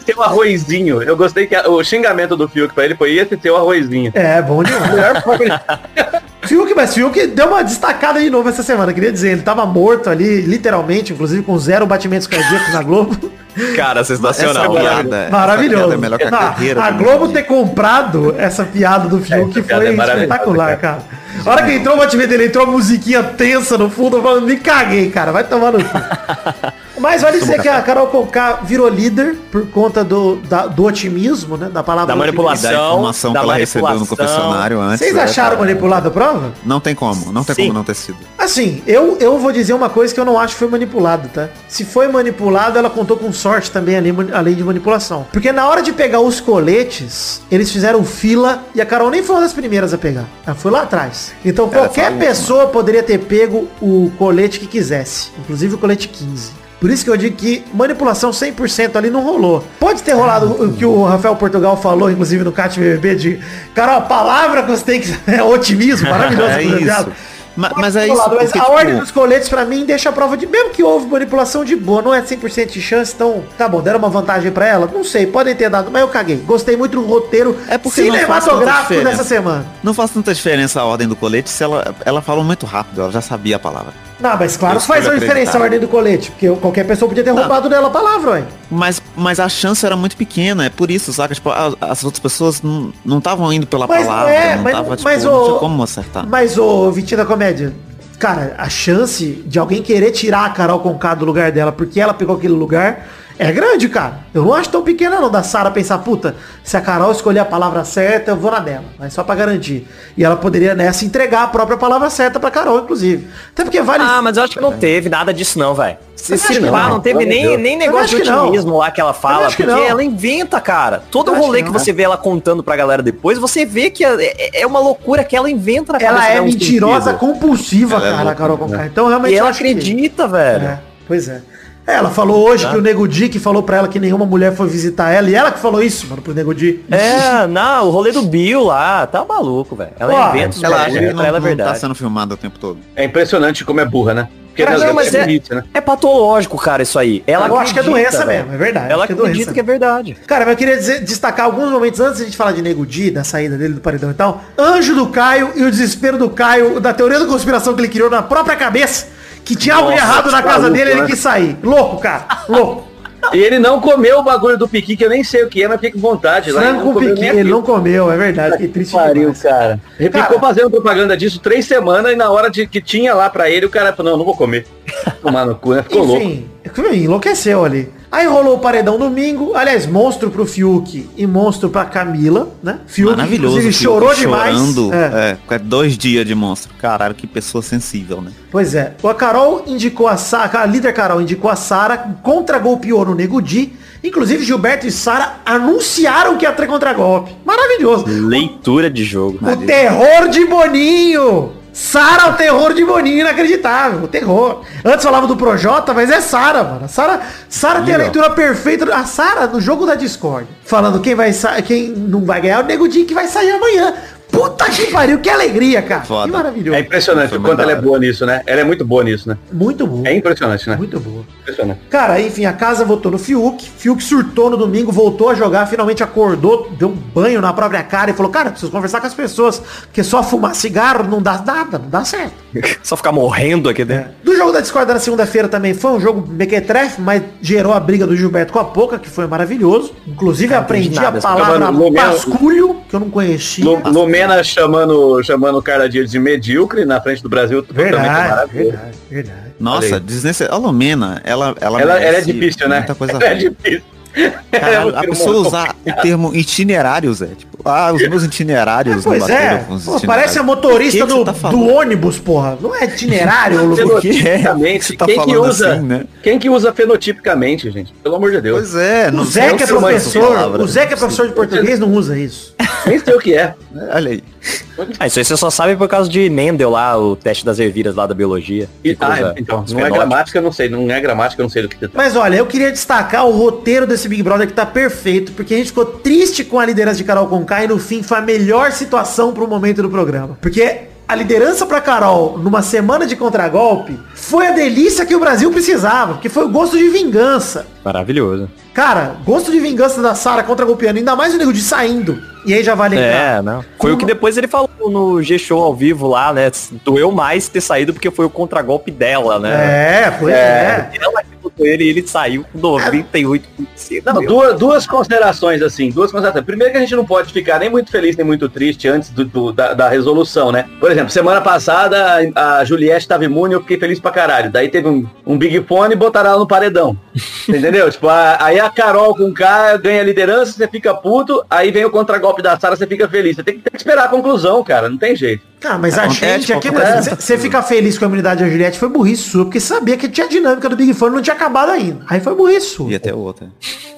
Seu arrozinho. Eu gostei que a- o xingamento do Fiuk pra ele foi esse seu arrozinho. É, bom demais. Fiuk, mas Fiuk deu uma destacada de novo essa semana, queria dizer, ele tava morto ali, literalmente, inclusive com zero batimentos cardíacos na Globo. Cara, Essa sensacional. piada, essa Maravilhoso. piada é melhor que a Não, carreira. a Globo ter comprado essa piada do Fiuk piada foi é espetacular, cara. cara. A hora que entrou o batimento dele, entrou a musiquinha tensa no fundo, eu falando, me caguei, cara, vai tomar no cu. Mas vale dizer que a Carol Conká virou líder por conta do, da- do otimismo, né? Da palavra Da manipulação. Da informação da que ela recebeu no confessionário antes. Vocês né, acharam cara? manipulada a prova? Não tem como, não tem Sim. como não ter sido. Assim, eu, eu vou dizer uma coisa que eu não acho que foi manipulado, tá? Se foi manipulado, ela contou com sorte também, além, além de manipulação. Porque na hora de pegar os coletes, eles fizeram fila e a Carol nem foi uma das primeiras a pegar. Ela foi lá atrás. Então qualquer falou, pessoa poderia ter pego o colete que quisesse. Inclusive o colete 15. Por isso que eu digo que manipulação 100% ali não rolou. Pode ter rolado o que o Rafael Portugal falou, inclusive no Cat BBB, de... Cara, a palavra que você tem que... É otimismo, maravilhoso. É isso. diálogo. Ma- Pode mas é isso, Mas porque, a tipo, ordem dos coletes pra mim deixa a prova de... Mesmo que houve manipulação de boa, não é 100% de chance, então... Tá bom, deram uma vantagem pra ela? Não sei, podem ter dado, mas eu caguei. Gostei muito do roteiro É porque cinematográfico dessa semana. Não faz tanta diferença a ordem do colete se ela, ela falou muito rápido, ela já sabia a palavra. Não, mas claro que faz uma diferença a ordem do colete, porque qualquer pessoa podia ter roubado dela a palavra, ué. Mas, mas a chance era muito pequena, é por isso, saca? Tipo, a- as outras pessoas não não estavam indo pela Mas palavra, é, não mas- tava, tipo, mas não o- tinha como acertar. Mas, ô, Vitinho da Comédia, cara, a chance de alguém querer tirar a Carol Conká do lugar dela porque ela pegou aquele lugar é grande, cara. Eu não acho tão pequena não, da Sara pensar, puta, se a Carol escolher a palavra certa, eu vou na dela. Mas só pra garantir. E ela poderia nessa entregar a própria palavra certa pra Carol, inclusive. Até porque vale... Ah, mas eu acho que não teve nada disso não, velho. Se, se que pá, não, não, teve nem, nem negócio de que não. otimismo lá que ela fala, que porque não. ela inventa, cara. Todo acho rolê que que, você vê ela contando pra galera depois, você vê que é, é uma loucura que ela inventa na ela é um mentirosa sentido. compulsiva, Ela é cara, a louca, Carol Conká. Então realmente E ela acho que- acredita, velho. É, pois é. É, Ela falou hoje que o Nego Di que falou pra ela que nenhuma mulher foi visitar ela. E ela que falou isso, mano, pro Nego Di. É, não, o rolê do Bill lá, tá maluco, velho. Ela Ó, inventa os Ela acha que não, ela é não tá verdade. sendo filmado o tempo todo. É impressionante como é burra, né? Porque Cara, não, vezes mas é é- burrice, né? É patológico, cara, isso aí. Ela Eu acho que é acredita, doença mesmo, é verdade, Ela acho que é acredita doença que é verdade. Cara, mas eu queria dizer- destacar alguns momentos antes de a gente falar de Nego Di, da saída dele do paredão e tal. Anjo do Caio e o desespero do Caio, da teoria da conspiração que ele criou na própria cabeça, que tinha algo de errado na casa maluco, dele, ele né? quis sair. Louco, cara. Louco. E ele não comeu o bagulho do piqui, que eu nem sei o que é, mas fiquei com vontade. lá, Frango não com piqui, ele não comeu, é verdade. Fiquei triste Pariu, demais. cara. Ele Cara- ficou fazendo propaganda disso três semanas e na hora de que tinha lá pra ele, o cara falou, não, não vou comer. Tomar no cu, né? Ficou louco. Enfim, enlouqueceu ali. Aí rolou o paredão domingo, aliás, monstro pro Fiuk e monstro pra Camila, né? Fiuk, Maravilhoso. inclusive, Fiuk chorou demais. Chorando, É. é. com dois dias de monstro. Caralho, que pessoa sensível, né? Pois é. A Carol indicou a Sara, a líder Carol indicou a Sara, contra-golpeou no Nego Di. Inclusive, Gilberto e Sara anunciaram que ia ter contra-golpe. Maravilhoso. Leitura de jogo. O terror de Boninho. Sara, o terror de Boninho, inacreditável. O terror. Antes falava do Projota, mas é Sara, mano. Sara, Sara tem a leitura perfeita. A Sara, no jogo da Discord, falando quem vai quem não vai ganhar, é o Nego Di que vai sair amanhã. Puta que pariu, que alegria, cara. Foda. Que maravilhoso. É impressionante o quanto ela é boa nisso, né? Ela é muito boa nisso, né? Muito bom. É impressionante, né? Muito boa. Impressionante. Cara, enfim, a casa votou no Fiuk. Fiuk surtou no domingo, voltou a jogar, finalmente acordou, deu um banho na própria cara e falou, cara, preciso conversar com as pessoas, porque só fumar cigarro não dá nada, não dá certo. Só ficar morrendo aqui dentro. Do jogo da Discord na segunda-feira também foi um jogo mequetrefe, mas gerou a briga do Gilberto com a Poca, que foi maravilhoso. Inclusive aprendi nada, a palavra no pasculho, que eu não conhecia. Lu- Lumena chamando, chamando o Carla Dias de medíocre na frente do Brasil. totalmente Verdade, verdade, verdade. Nossa, desnecessário. A Lumena, ela, ela, Ela, ela é difícil, né? Muita coisa Ela é difícil. É a pessoa usar o termo itinerários, é tipo, ah, os meus itinerários não Pois bateram é, com os pô, parece a motorista Que que do, tá do ônibus, porra. Não é itinerário. Por que é? Fenotipicamente, Você tá quem que falando usa, assim, né? quem que usa fenotipicamente, gente? Pelo amor de Deus. Pois é, O Zé que é essa professor, o Zé que é professor de português não usa isso. Nem sei o que é. Olha aí. Ah, isso aí você só sabe por causa de Mendel lá, o teste das ervilhas lá da biologia. E- Que ah, então, não é gramática, eu não sei. Não é gramática, eu não sei do que você tá. Mas olha, eu queria destacar o roteiro desse Big Brother que tá perfeito, porque a gente ficou triste com a liderança de Carol Conká e no fim foi a melhor situação pro momento do programa. Porque a liderança pra Carol numa semana de contragolpe foi a delícia que o Brasil precisava, porque foi o gosto de vingança. Maravilhoso. Cara, gosto de vingança da Sara contra golpeando, ainda mais o nego de saindo. E aí já vai lembrar. É, não. Foi o que depois ele falou no G-Show ao vivo lá, né? Doeu mais ter saído porque foi o contragolpe dela, né? É, pois é. Ela botou ele e ele saiu com 98%. Não, meu. duas, duas considerações, assim, duas considerações. Primeiro que a gente não pode ficar nem muito feliz nem muito triste antes do, do- da, da resolução, né? Por exemplo, semana passada a, a Juliette estava imune, eu fiquei feliz pra caralho. Daí teve um, um Big Fone e botaram ela no paredão. Entendeu? Tipo, a- aí a Carol com K ganha a liderança, você fica puto, aí vem o contragolpe da Sara, você fica feliz. Você tem que, tem que esperar a conclusão, cara. Não tem jeito. Cara, mas a Acontece, gente aqui, você fica feliz com a imunidade da Juliette foi burrice sua, porque sabia que tinha dinâmica do Big Fone não tinha acabado ainda. Aí foi burrice sua. E até outra.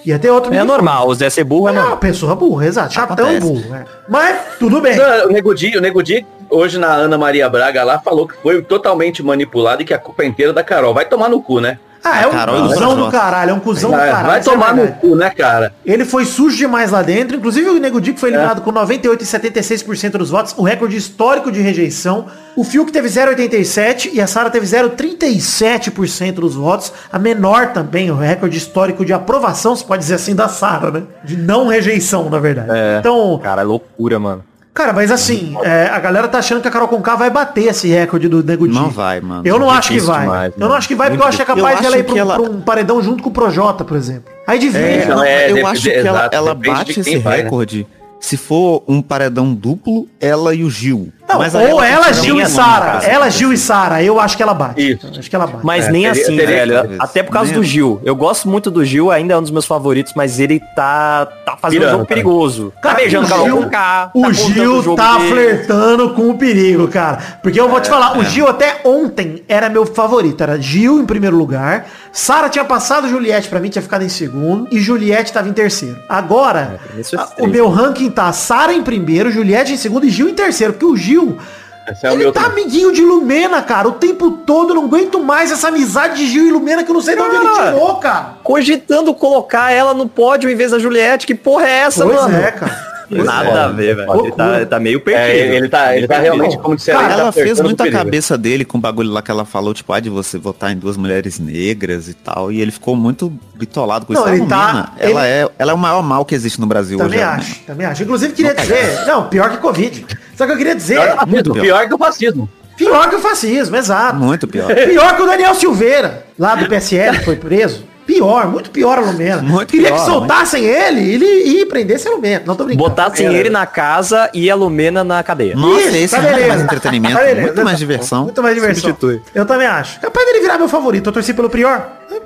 Ia ter outro É Big normal, o Zé ser burro é. É uma normal. pessoa burra, exato. Chatão Acontece. burro. é. Mas tudo bem. Não, O Nego Di, o Nego Di, hoje na Ana Maria Braga lá, falou que foi totalmente manipulado e que a culpa é inteira da Carol. Vai tomar no cu, né? Ah, é um Carol e cuzão do caralho, é um cuzão do caralho. vai é tomar no cu, né, cara? Ele foi sujo demais lá dentro. Inclusive o Nego Di que foi É. eliminado com 98 e 76% dos votos, o recorde histórico de rejeição. O Fiuk teve 0,87 e a Sara teve 0,37% dos votos. A menor também, o recorde histórico de aprovação, se pode dizer assim, da Sara, né? De não rejeição, na verdade. É. Então, Cara, é loucura, mano. Cara, mas assim, é, a galera tá achando que a Carol Conká vai bater esse recorde do Nego. Não vai, mano. Eu não acho que vai. demais, eu não acho que vai porque eu acho que é capaz Eu de ela ir pra, um- ela- pra um paredão junto com o Projota, por exemplo. Aí divide. É, é, eu acho que ela, ela bate esse vai, né? Se for um paredão duplo, ela e o Gil. Não, Mas ou ela, Gil e Sara. Ela. Gil e Sara. Eu acho que ela bate. Isso. Acho que ela bate. Mas É, nem teria- assim, teria- velho. Até por causa Nem do assim. Gil. Eu gosto muito do Gil, ainda é um dos meus favoritos, mas ele tá, tá fazendo Pirando, um jogo cara. perigoso. Cara, tá beijando o Carol Gil- K. O tá Gil tá dele. flertando com o perigo, cara. Porque eu vou te falar, o Gil até ontem era meu favorito. Era Gil em primeiro lugar. Sara tinha passado Juliette pra mim, tinha ficado em segundo. E Juliette tava em terceiro. Agora, é a- o meu ranking tá Sara em primeiro, Juliette em segundo e Gil em terceiro. Porque o Gil, Esse é ele tá também. amiguinho de Lumena, cara. O tempo todo, não aguento mais essa amizade de Gil e Lumena que eu não sei de onde ele Cara, tirou, cara. Cogitando colocar ela no pódio em vez da Juliette. Que porra é essa, Pois mano? é, cara. Pois Nada é. a ver, velho. Ele tá, ele tá meio perdido. É, ele tá, ele tá realmente, como disseram, Cara, ele tá ela fez flertando muito com a o perigo. cabeça dele com o bagulho lá que ela falou, tipo, ah, de você votar em duas mulheres negras e tal. E ele ficou muito bitolado com Não, isso. ele tá- Lumena, ela, é, ela é o maior mal que existe no Brasil Também hoje. ela, acho, também acho. Inclusive queria dizer, não, pior que Covid. Só que eu queria dizer, Pior, Muito pior. pior. que o fascismo. pior que o fascismo, exato. Muito pior. Pior que o Daniel Silveira, lá do PSL, que foi preso. Pior, muito pior a Lumena. Muito Queria pior, que soltassem ele e ele e prendesse a Lumena. Não tô brincando. Botassem ele na casa e a Lumena na cadeia. Nossa, Isso, esse tá é muito mais entretenimento, Tá muito mais diversão. Muito mais diversão. Substitui. Eu também acho. Capaz dele virar meu favorito. Eu torci pelo Prior.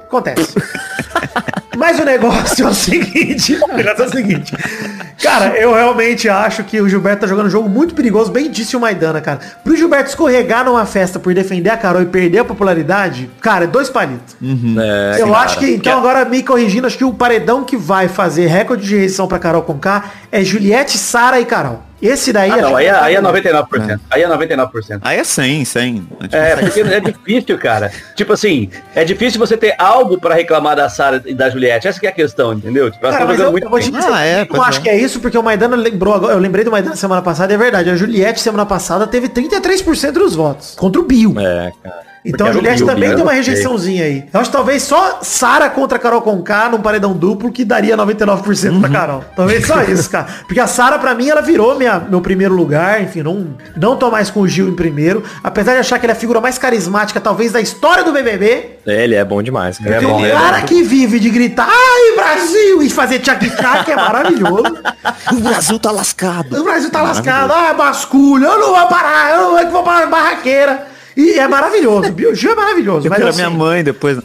Acontece. Mas o negócio é o seguinte. O negócio é o seguinte. Cara, eu realmente acho que o Gilberto tá jogando um jogo muito perigoso, bem disse o Maidana, cara. Pro Gilberto escorregar numa festa por defender a Carol e perder a popularidade, cara, é dois palitos. É, eu cara. acho que, então, agora me corrigindo, acho que o paredão que vai fazer recorde de rejeição pra Carol Conká é Juliette, Sara e Carol. Esse daí Ah, acho não, aí, é- aí é bom. 99%. Aí é 99%. Aí é 100, 100. A gente É, porque é difícil, cara. Tipo assim, é difícil você ter algo pra reclamar da Sara e da Juliette. Essa que é a questão, entendeu? Tipo, Cara, mas jogando eu, muito eu vou te dizer, Ah, é, eu acho é. que é isso, porque o Maidana lembrou agora, eu lembrei do Maidana semana passada, é verdade, a Juliette semana passada teve 33% dos votos, contra o Bill. É, cara. Então a Juliette Bill, também né? tem uma Eu rejeiçãozinha aí. Eu acho que talvez só Sara contra Carol Conká num paredão duplo que daria 99% Uhum. pra Carol. Talvez só isso, cara. Porque a Sara, pra mim, ela virou minha, meu primeiro lugar. Enfim, não, não tô mais com o Gil em primeiro. Apesar de achar que ele é a figura mais carismática, talvez, da história do BBB. É, ele é bom demais, cara. É Tem bom, um é cara que vive de gritar, ai, Brasil! E fazer tchac-tchac, é maravilhoso. O Brasil tá lascado. O Brasil tá lascado, ah, basculho, eu não vou parar, eu não vou parar barraqueira. E é maravilhoso, o Gil é maravilhoso. Eu mas quero a assim, minha mãe depois.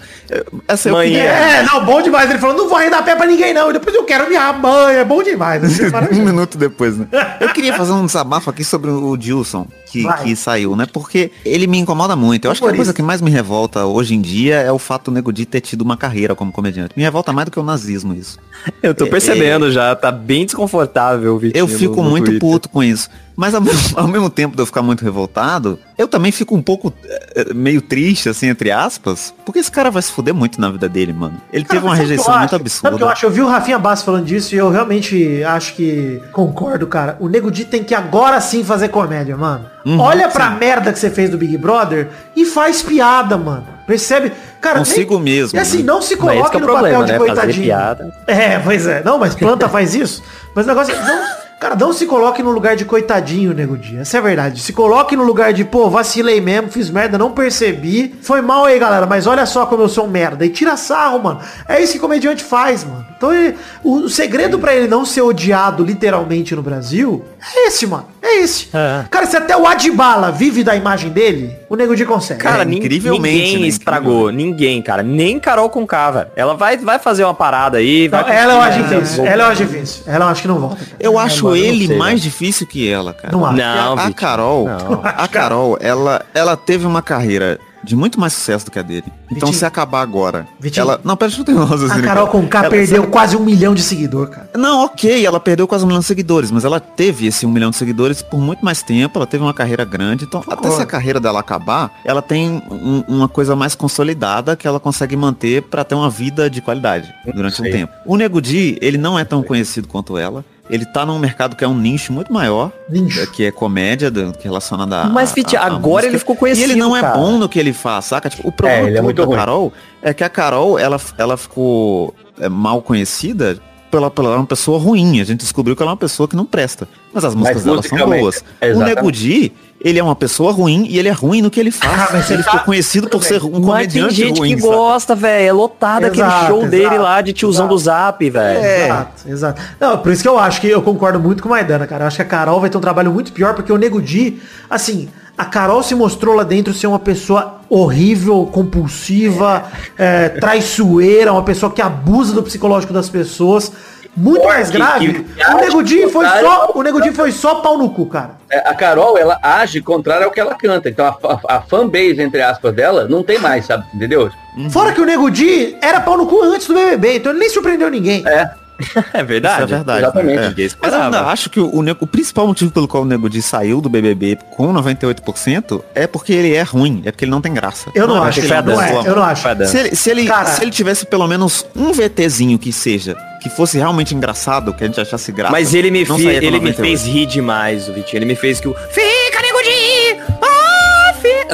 Essa eu Mãe, queria- É, não, bom demais. Ele falou, não vou arredar pé pra ninguém, não. E depois eu quero minha mãe, é bom demais. Assim, é um minuto depois, né? Eu queria fazer um desabafo aqui sobre o Dilson, que, que saiu, né? Porque ele me incomoda muito. Eu acho que a coisa que mais me revolta hoje em dia é o fato do Nego Di ter tido uma carreira como comediante. Me revolta mais do que o nazismo isso. Eu tô percebendo já, tá bem desconfortável o Vitinho Eu fico no- no muito Twitter. puto com isso. Mas ao mesmo, ao mesmo tempo de eu ficar muito revoltado, eu também fico um pouco eh, eh, meio triste, assim, entre aspas, porque esse cara vai se fuder muito na vida dele, mano. Ele Cara, teve uma rejeição muito acho? Sabe o que eu absurda. acho? Eu vi o Rafinha Bass falando disso e eu realmente acho que concordo, cara. O Nego Di tem que agora sim fazer comédia, mano. Uhum, Olha pra merda que você fez do Big Brother e faz piada, mano. Percebe? Cara, Consigo mesmo, E assim, né? não se coloque que é no problema, papel de né? Fazer coitadinho. piada. É, pois é. Não, mas planta faz isso. Mas o negócio é. Não, cara, não se coloque no lugar de coitadinho, nego dia. Essa é a verdade. Se coloque no lugar de, pô, vacilei mesmo, fiz merda, não percebi. Foi mal aí, galera. Mas olha só como eu sou um merda. E tira sarro, mano. É isso que comediante faz, mano. Então ele- o, o segredo pra ele não ser odiado literalmente no Brasil é esse, mano. É É esse. É. Cara, se até o Adbala vive da imagem dele, o Nego Di consegue. Cara, É, incrivelmente, ninguém né? estragou. Ninguém, cara. Nem Carol com K, velho. Ela vai, vai fazer uma parada aí. Não, vai ela eu acho conseguir, difícil. Ela eu acho difícil. Ela eu acho que não volta. cara. Eu acho não ele sei, mais né? difícil que ela, cara. Não acho. Não, a, a Vitinho. Carol, Não. a Carol, ela, ela teve uma carreira de muito mais sucesso do que a dele. Então Vitinho. se acabar agora, Vitinho. ela, não, pera, deixa eu ter A Carol com K Ela- perdeu quase um milhão de seguidor, cara. Não, ok, ela perdeu quase um milhão de seguidores, mas ela teve esse um milhão de seguidores por muito mais tempo, ela teve uma carreira grande, então até se a carreira dela acabar, ela tem um- uma coisa mais consolidada que ela consegue manter pra ter uma vida de qualidade durante um tempo. O Nego Di, ele não é tão conhecido quanto ela, ele tá num mercado que é um nicho muito maior, Nicho. é, que é comédia, do- que é relacionada a Mas, a agora ele ficou E conhecido, ele não é cara. bom no que ele faz, saca? Tipo, o problema É, ele é todo muito da ruim. Carol é que a Carol, ela, ela ficou é, mal conhecida pela, pela uma pessoa ruim. A gente descobriu que ela é uma pessoa que não presta. Mas as músicas dela são boas. O exatamente. Nego Di, ele é uma pessoa ruim e ele é ruim no que ele faz. Ah, mas ele ficou tá- conhecido por ser um Mas tem comediante gente ruim, que sabe? gosta, velho. É lotado aquele Exato, show dele exato, lá de tiozão exato. do Zap, velho. É. Exato, exato. Não, por isso que eu acho que eu concordo muito com a Maidana, cara. Eu acho que a Carol vai ter um trabalho muito pior, porque o Nego Di, assim, a Carol se mostrou lá dentro ser uma pessoa horrível, compulsiva, é, traiçoeira, uma pessoa que abusa do psicológico das pessoas. Muito mais grave. o Nego Di que- foi só, o Nego Di foi só pau no cu, cara. É, A Carol, ela age contrário ao que ela canta. Então a, a, a fanbase, entre aspas, dela, não tem mais, sabe? Entendeu? Fora que o Nego Di era pau no cu antes do BBB, então ele nem surpreendeu ninguém. É. É verdade. Isso é verdade. Exatamente. né? É. Mas eu ainda acho que o, Nego- o principal motivo pelo qual o Nego Di saiu do BBB com 98% é porque ele é ruim, é porque ele não tem graça. Eu não é acho, porque ele não é, pessoa- eu não acho. Se ele, se, ele, Cara- se ele tivesse pelo menos um VTzinho que seja, que fosse realmente engraçado, que a gente achasse graça. Mas ele me, não fi- ele me 98. fez rir demais, o Vitinho. Ele me fez que o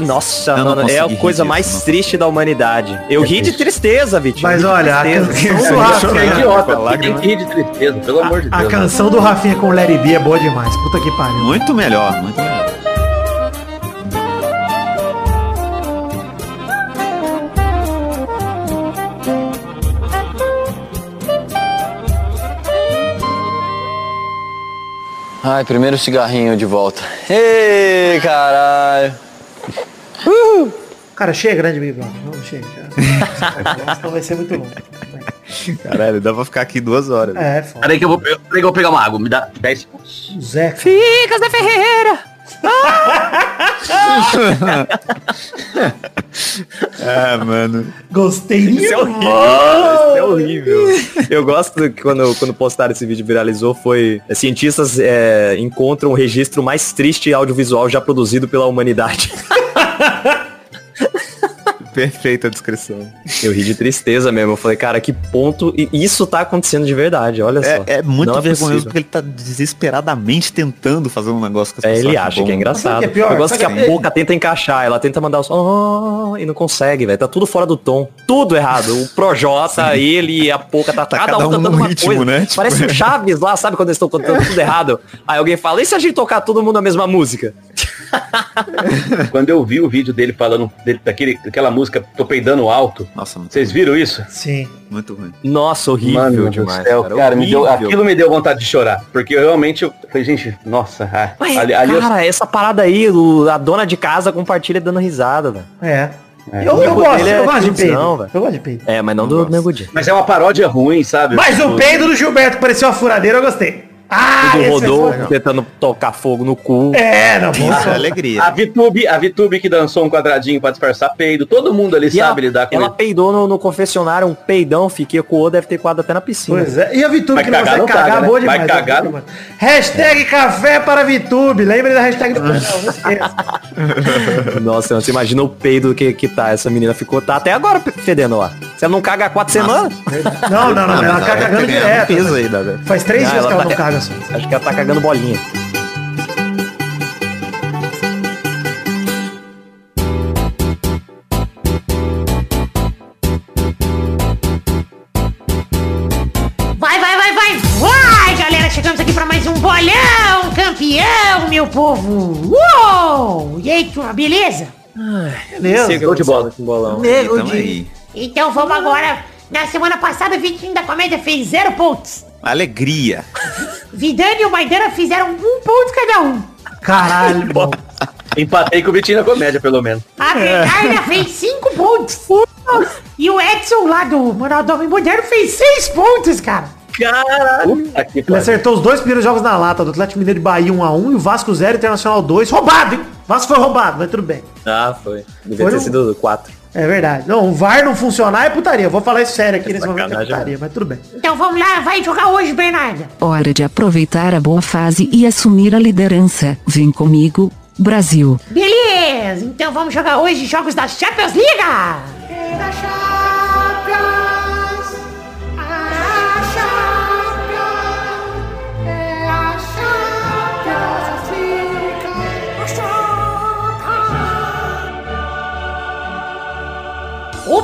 Nossa, Eu mano, é a coisa disso, mais não. triste da humanidade. Eu ri de tristeza, Vitinho. Mas olha, a tristeza. canção do É Rafinha, idiota, com a tem que rir de tristeza, pelo amor de a Deus. canção do Rafinha com Larry B é boa demais. Puta que pariu. Muito melhor, muito melhor. Ai, primeiro cigarrinho de volta. Ei, caralho. Cara, chega grande Big Brother. Vamos, chega. Senão vai ser muito longo. Caralho, dá pra ficar aqui duas horas. É, foda. Peraí que eu vou, peraí que eu vou pegar uma água, me dá 10 segundos. O Zeca. Fica, Zé Ferreira. Ah, mano. Gostei Isso é horrível. Isso é horrível. Eu gosto que quando, quando postaram esse vídeo viralizou foi é, cientistas é, encontram o registro mais triste audiovisual já produzido pela humanidade. Perfeita a descrição. Eu ri de tristeza mesmo. Eu falei, cara, que ponto. E isso tá acontecendo de verdade, olha só. É, é muito Não vergonhoso possível. porque ele tá desesperadamente tentando fazer um negócio que as É, pessoas ele acha que é bom. engraçado. Que é pior? Eu gosto que a que- boca tenta encaixar, ela tenta mandar os oh, e não consegue, velho. Tá tudo fora do tom. Tudo errado. O Projota, ele e a boca tá, Tá cada, cada um um cantando uma ritmo, coisa. né? Tipo- Parece o Chaves lá, sabe quando eles estão cantando tudo errado? Aí alguém fala, e se a gente tocar todo mundo a mesma música? Quando eu vi o vídeo dele falando dele, daquele, daquela música Tô Peidando Alto, Nossa, muito, vocês viram isso? Sim. muito ruim. Nossa, horrível Mano demais. céu, cara, cara, me deu, aquilo me deu vontade de chorar. Porque eu realmente eu falei, gente, nossa, ah, Ué, ali, ali eu- cara, essa parada aí, o- a dona de casa compartilha dando risada, velho. É. É. Eu, eu O gosto, eu é gosto de peido. velho. Eu gosto de peido. É, mas não, do Nego Di. mas é uma paródia ruim, sabe? Mas o Tipo, peido do Gilberto que parecia uma furadeira, eu gostei. Ah, O do esse Rodolfo foi- tentando tocar fogo no cu. É, não, Isso é alegria. A Vitube, a Vitube que dançou um quadradinho pra disfarçar peido, todo mundo ali E sabe ela, lidar com ela isso. peidou no, no confessionário, um peidão, fiquei coou, deve ter coado até na piscina. Pois é. E a Vitube Vai que não cagar, consegue cagar, caga, né? boa Vai demais. cagar, boa demais. Hashtag café para Vitube. Lembre da hashtag do canal, não esqueça. Nossa, você imagina o peido que, que tá. Essa menina ficou, tá até agora fedendo lá. Se ela não caga há quatro semanas, Não, não, não. Ela tá cagando direto. peso aí, Dada. Faz três Ah, dias que ela tá- não caga só. acho que ela tá cagando bolinha. Vai, vai, vai, vai, vai, galera! Chegamos aqui pra mais um bolão campeão, meu povo! Uou! E aí, beleza? Beleza. Show de bola. Com bolão. Então de... aí. Então vamos agora. Na semana passada, o Vitinho da Comédia fez zero pontos. Alegria. Vidani e o Maidana fizeram um ponto cada um. Caralho, bom. Empatei com o Vitinho na comédia, pelo menos. A Bernarda fez 5 pontos. E o Edson lá do Ronaldo Moderno fez 6 pontos, cara. Que Ele acertou os dois primeiros jogos na lata, do Atlético Mineiro de Bahia 1x1 e o Vasco 0, Internacional 2. Roubado, hein? Vasco foi roubado, mas tudo bem. Ah, foi. Devia Foi ter um- sido 4. É verdade. Não, o VAR não funcionar é putaria. Eu vou falar isso sério aqui nesse momento, é putaria, mas tudo bem. Então vamos lá, vai jogar hoje, Bernarda. Hora de aproveitar a boa fase e assumir a liderança. Vem comigo, Brasil. Beleza, então vamos jogar hoje jogos da Champions League. O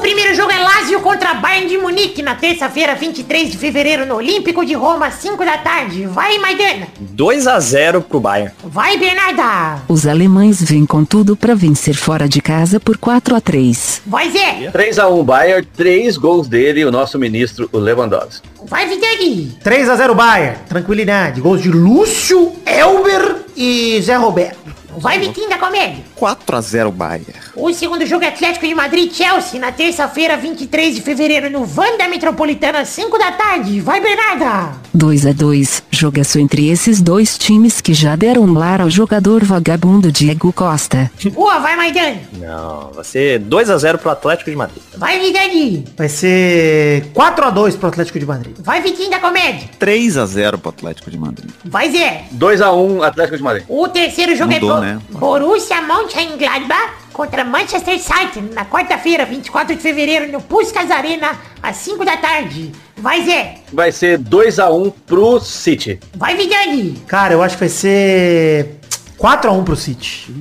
primeiro jogo é Lazio contra Bayern de Munique na terça-feira, 23 de fevereiro, no Olímpico de Roma, 5 da tarde. Vai, Maidana. 2 a 0 pro Bayern. Vai, Bernarda. Os alemães vêm com tudo para vencer fora de casa por 4 a 3. Vai, Zé. 3x1 Bayern, três gols dele, o nosso ministro, o Lewandowski. Vai, Vidani. 3x0 Bayern, tranquilidade. Gols de Lúcio, Elber e Zé Roberto. Vai, Vitinho da Comédia. 4 a 0 Bayern. O segundo jogo é Atlético de Madrid e Chelsea na terça-feira, 23 de fevereiro, no Vanda Metropolitana, 5 da tarde. Vai, Bernarda. 2 a 2. Jogaço entre esses dois times que já deram lar ao jogador vagabundo Diego Costa. Boa, vai, Maidana. Não, vai ser 2 a 0 pro Atlético de Madrid. Vai, Vidani. Vai ser 4x2 pro Atlético de Madrid. Vai, Vitinho da Comédia. 3 a 0 pro Atlético de Madrid. Vai, Zé. 2x1 Atlético de Madrid. O terceiro jogo Mudou, é né? Borussia Mönchengladbach contra Manchester City na quarta-feira, 24 de fevereiro, no Puskas Arena, às 5 da tarde. Vai, Zé. Vai ser 2x1 pro City. Vai, Vidani. Cara, eu acho que vai ser 4x1 pro City.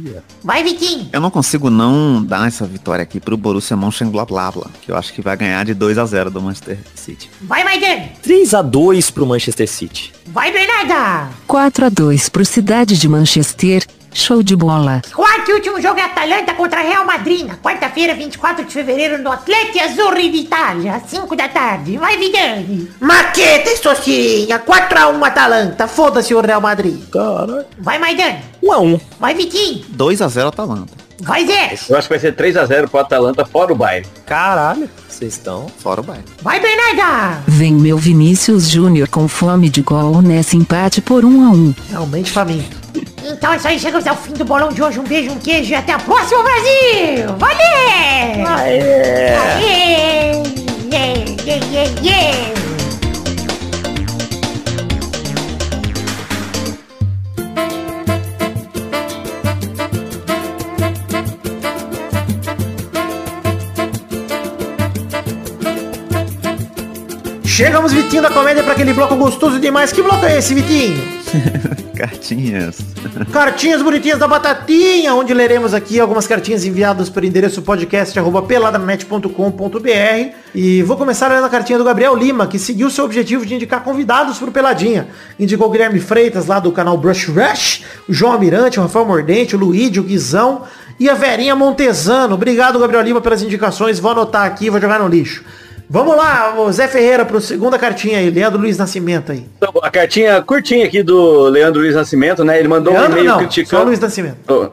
Vai, Vitinho. Eu não consigo não dar essa vitória aqui pro Borussia Mönchengladbach, que eu acho que vai ganhar de 2 a 0 do Manchester City. Vai, Maidana. 3 a 2 pro Manchester City. Vai, Bernarda. 4 a 2 pro Cidade de Manchester. Show de bola. Quarto e último jogo é Atalanta contra Real Madrid, na quarta-feira, 24 de fevereiro, no Atleti Azzurri de Itália, às 5 da tarde. Vai, Vidani. Maqueta, Estocirinha, 4x1 Atalanta. Foda-se o Real Madrid. Vai, Maidana. 1 a 1 Vai, Vitinho. 2 a 0 Atalanta. Vai, Zé. Eu acho que vai ser 3x0 pro Atalanta, fora o Bayern. Caralho. Vocês estão. Fora o Bayern. Vai, Bernarda. Vem meu Vinícius Júnior com fome de gol nesse empate por 1 a 1. Realmente faminto. Então é isso aí, chegamos ao fim do bolão de hoje. Um beijo, um queijo e até a próxima, Brasil! Valeu! Aê! Aê! Yeah, yeah, yeah, yeah. Chegamos, Vitinho da Comédia, para aquele bloco gostoso demais. Que bloco é esse, Vitinho? Cartinhas. Cartinhas bonitinhas da Batatinha, onde leremos aqui algumas cartinhas enviadas pelo endereço podcast arroba peladanet.com.br e vou começar lendo a cartinha do Gabriel Lima, que seguiu seu objetivo de indicar convidados pro Peladinha. Indicou o Guilherme Freitas, lá do canal Brush Rush, o João Almirante, o Rafael Mordente, o Luíde, o Guizão e a Verinha Montesano. Obrigado, Gabriel Lima, pelas indicações. Vou anotar aqui, vou jogar no lixo. Vamos lá, o Zé Ferreira, pro segunda cartinha aí, Leandro Luiz Nascimento aí. Então, a cartinha curtinha aqui do Leandro Luiz Nascimento, né? Ele mandou um Leandro e-mail não, criticando. só Luiz Nascimento. Oh,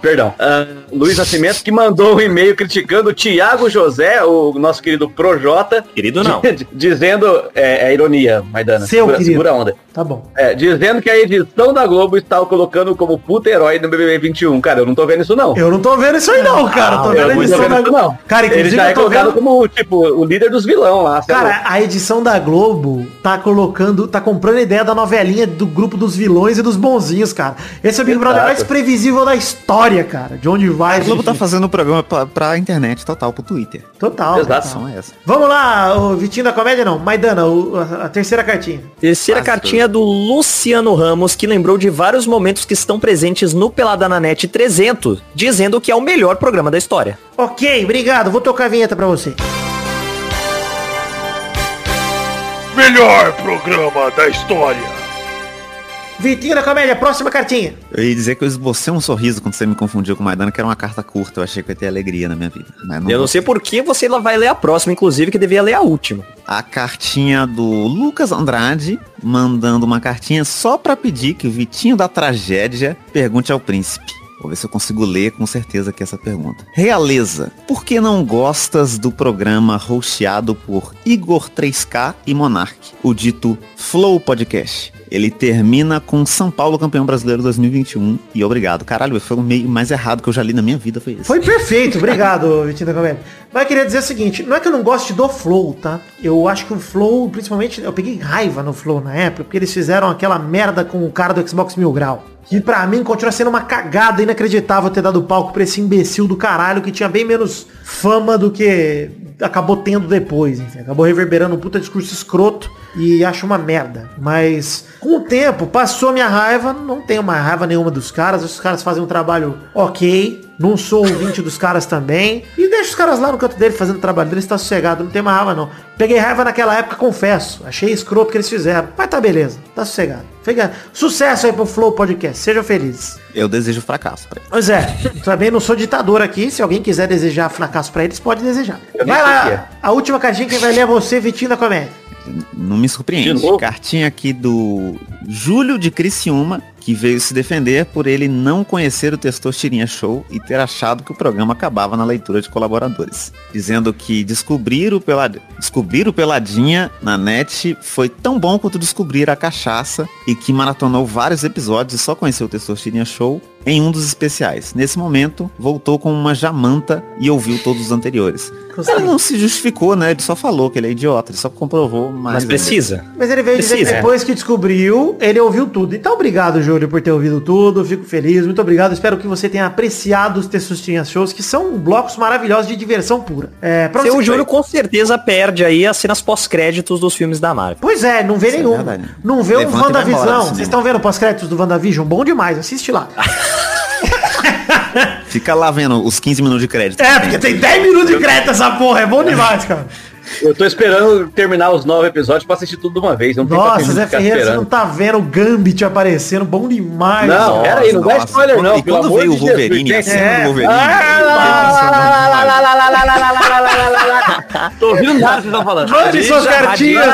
perdão. Ah, Luiz Nascimento que mandou um e-mail criticando o Tiago José, o nosso querido Projota. Querido não. di- Dizendo, é, é ironia, Maidana. Seu segura, querido. segura a onda. Tá bom. É, dizendo que a edição da Globo está o colocando como puta herói no BBB 21. Cara, eu não tô vendo isso não. Eu não tô vendo isso aí não, cara. tô eu vendo a tô edição vendo da isso não. Cara, Ele inclusive já é eu tô colocado vendo... como, tipo, o líder dos vilão lá. lá. Cara, a edição da Globo tá colocando, tá comprando a ideia da novelinha do grupo dos vilões e dos bonzinhos, cara. Esse é o Big Brother mais previsível da história, cara. De onde vai. A Globo tá fazendo o programa pra, pra internet total, pro Twitter. Total. Exato. total. São essa. Vamos lá, o Vitinho da Comédia não. Maidana, o- a, a terceira cartinha. Terceira cartinha do Luciano Ramos, que lembrou de vários momentos que estão presentes no Pelada na Net 300, dizendo que é o melhor programa da história. Ok, obrigado. Vou tocar a vinheta pra você. Melhor programa da história. Vitinho da comédia, próxima cartinha. Eu ia dizer que eu esbocei um sorriso quando você me confundiu com o Maidana, que era uma carta curta. Eu achei que eu ia ter alegria na minha vida. Mas Eu não sei por que você vai ler a próxima, inclusive, que devia ler a última. a cartinha do Lucas Andrade, mandando uma cartinha só pra pedir que o Vitinho da Tragédia pergunte ao príncipe. Vou ver se eu consigo ler com certeza aqui essa pergunta. Realeza, por que não gostas do programa hosteado por Igor 3K e Monark, o dito Flow Podcast? Ele termina com São Paulo campeão brasileiro 2021 e obrigado. Caralho, foi o meio mais errado que eu já li na minha vida, foi esse. Foi perfeito, obrigado, Vitinho Comédia. Mas eu queria dizer o seguinte, não é que eu não goste do Flow, tá? Eu acho que o Flow, principalmente, eu peguei raiva no Flow na época, porque eles fizeram aquela merda com o cara do Xbox Mil Grau. Que pra mim continua sendo uma cagada inacreditável ter dado palco pra esse imbecil do caralho que tinha bem menos fama do que acabou tendo depois, enfim. Acabou reverberando um puta discurso escroto e acho uma merda. Mas com o tempo, passou a minha raiva, não tenho mais raiva nenhuma dos caras, os caras fazem um trabalho ok, não sou ouvinte dos caras também. E deixa os caras lá no canto dele fazendo o trabalho deles, tá sossegado, não tem mais raiva não. Peguei raiva naquela época, confesso. Achei escroto o que eles fizeram. Mas tá beleza, tá sossegado. Fica... Sucesso aí pro Flow Podcast, sejam felizes. Eu desejo fracasso pra ele. Pois é, também não sou ditador aqui. Se alguém quiser desejar fracasso pra eles, pode desejar. Eu Vai que lá, é. a última cartinha quem vai ler é você, Vitinho da Comédia. Não me surpreende. Cartinha aqui do Júlio de Criciúma, que veio se defender por ele não conhecer o Testosterinha Show e ter achado que o programa acabava na leitura de colaboradores. Dizendo que descobrir o, pelad... descobrir o Peladinha na net foi tão bom quanto descobrir a cachaça e que maratonou vários episódios e só conheceu o Testosterinha Show em um dos especiais. Nesse momento, voltou com uma jamanta e ouviu todos os anteriores. Ele não se justificou, né? Ele só falou que ele é idiota, ele só comprovou mais. Mas precisa. Mas ele veio dizer que Precisa. depois que descobriu, ele ouviu tudo. Então, obrigado, Júlio, por ter ouvido tudo. Fico feliz. Muito obrigado. Espero que você tenha apreciado os Tessustinhas Shows, que são blocos maravilhosos de diversão pura. É, pra Seu você- Júlio com certeza perde aí as cenas pós-créditos dos filmes da Marvel. Pois é, não vê Isso é nenhum. verdade. não vê o Levanta do WandaVisão. cinema. Vocês estão vendo pós-créditos do WandaVision? Bom demais. Assiste lá. Fica lá vendo os 15 minutos de crédito. É, porque tem 10 minutos de crédito essa porra. É bom demais, cara. Eu tô esperando terminar os nove episódios pra assistir tudo de uma vez. Não Nossa, Zé Ferreira, você esperando. não tá vendo o Gambit aparecendo. Bom demais. Não, pera aí, não dá Nossa, spoiler não, E pelo quando veio o Wolverine, a cena É. do Wolverine. Tô ouvindo nada que vocês estão falando. Mande suas cartinhas.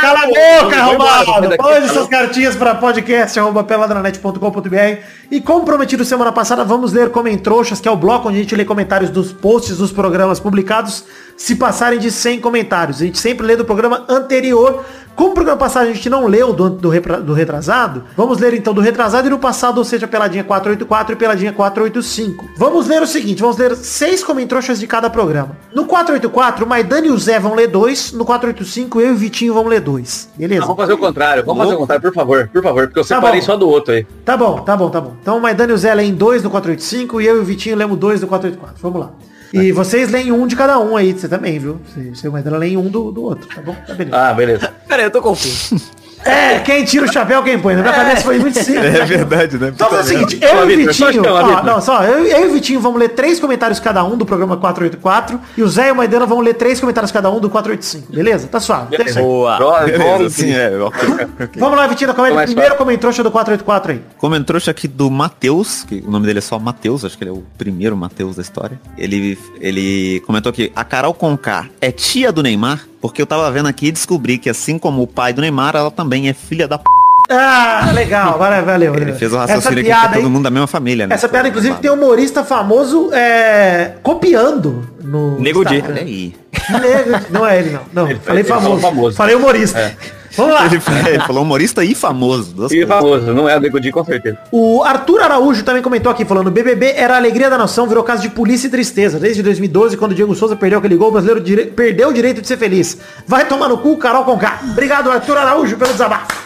Cala a boca, arrombado. Mande suas cartinhas para podcast arroba peladranet.com.br E como prometido semana passada, vamos ler Comentrouxas, que é o bloco onde a gente lê comentários dos posts dos programas publicados, se passarem de 100 comentários. A gente sempre lê do programa anterior. Como o programa passado a gente não leu do, do, do retrasado, vamos ler então do retrasado e no passado, ou seja, Peladinha 484 e Peladinha 485. Vamos ler o seguinte, vamos ler seis comentroxas de cada programa. No 484, o Maidana e o Zé vão ler dois, no 485 eu e o Vitinho vão ler dois. Beleza? Não, vamos fazer o contrário, vamos fazer o contrário, por favor, por favor, porque eu Tá separei bom. só do outro aí. Tá bom, tá bom, tá bom. Então o Maidana e o Zé leem dois no 485 e eu e o Vitinho lemos dois no 484. Vamos lá. E vocês leem um de cada um aí, você também, viu? Você, você e Maidana leem um do, do outro, tá bom? Tá beleza. Ah, beleza. Pera aí, eu tô confuso. É, quem tira o chapéu, quem põe. Na minha cabeça foi muito simples. É verdade, né? Então faz o seguinte, eu e o Vitinho, ó, não, só, eu, eu e o Vitinho vamos ler três comentários cada um do programa 484 e o Zé e o Maidana vão ler três comentários cada um do 485, beleza? Tá suave. Boa. Beleza, assim, é. ok, ok. Vamos lá, Vitinho, comédia. Começa, Primeiro comentrouxa do 484 aí. Comentrouxa aqui do Matheus, que o nome dele é só Matheus, acho que ele é o primeiro Matheus da história. Ele, ele comentou que a Carol Conká é tia do Neymar, porque eu tava vendo aqui e descobri que assim como o pai do Neymar, ela também é filha da p. Ah, legal, agora valeu. Ele valeu. fez o Essa raciocínio aqui piada, que é todo mundo da mesma família, né? Essa piada, inclusive, tem um humorista famoso é, copiando no Nego Di. Instagram. Olha aí. Nego- Não é ele, não. Não, Ele- falei ele famoso. famoso. Falei humorista. Vamos lá. Ele, ele falou humorista e famoso. E coisas. famoso, não é o Nego Di, com certeza. O Arthur Araújo também comentou aqui, falando, BBB era a alegria da nação, virou caso de polícia e tristeza. Desde 2012, quando o Diego Souza perdeu aquele gol, o brasileiro dire- perdeu o direito de ser feliz. Vai tomar no cu, Carol Conká. Obrigado, Arthur Araújo, pelo desabafo.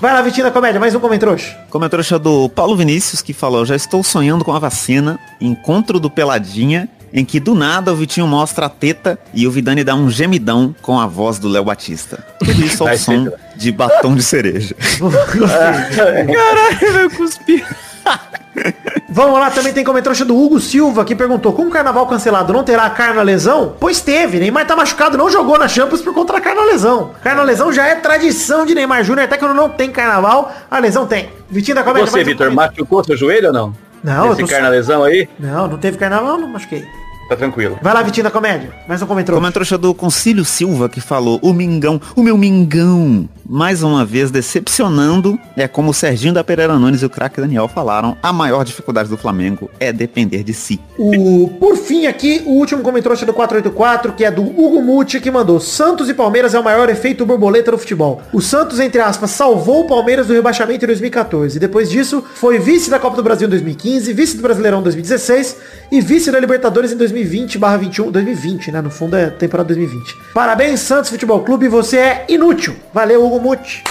Vai lá, Vitinho da Comédia, mais um comentrouxa. Comentrouxa do Paulo Vinícius, que falou, já estou sonhando com a vacina, encontro do Peladinha, em que do nada o Vitinho mostra a teta e o Vidani dá um gemidão com a voz do Léo Batista. Tudo isso ao som ser. de batom de cereja. Caralho, eu cuspi. Vamos lá, também tem comentário do Hugo Silva que perguntou, com o carnaval cancelado não terá carna lesão? Pois teve, Neymar tá machucado, não jogou na Champions por conta da carna lesão. Carna lesão já é tradição de Neymar Júnior, até quando não tem carnaval, a lesão tem. Vitinho da Comédia. Você, um Vitor, machucou seu joelho ou não? Não, eu Esse tô- carnalesão aí, Não, não teve carnaval, não machuquei. Tá tranquilo. Vai lá, Vitinho da Comédia. Mais um comentário. Comentário do Concílio Silva que falou, o Mingão, o meu Mingão, mais uma vez decepcionando, é como o Serginho da Pereira Nunes e o craque Daniel falaram, a maior dificuldade do Flamengo é depender de si. O, por fim aqui, o último comentário do 484, que é do Hugo Muti, que mandou Santos e Palmeiras é o maior efeito borboleta no futebol. O Santos, entre aspas, salvou o Palmeiras do rebaixamento em 2014. Depois disso, foi vice da Copa do Brasil em 2015, vice do Brasileirão em 2016 e vice da Libertadores em 2020 21, 2020, né? No fundo é temporada 2020. Parabéns, Santos Futebol Clube, você é inútil. Valeu, Hugo Muti,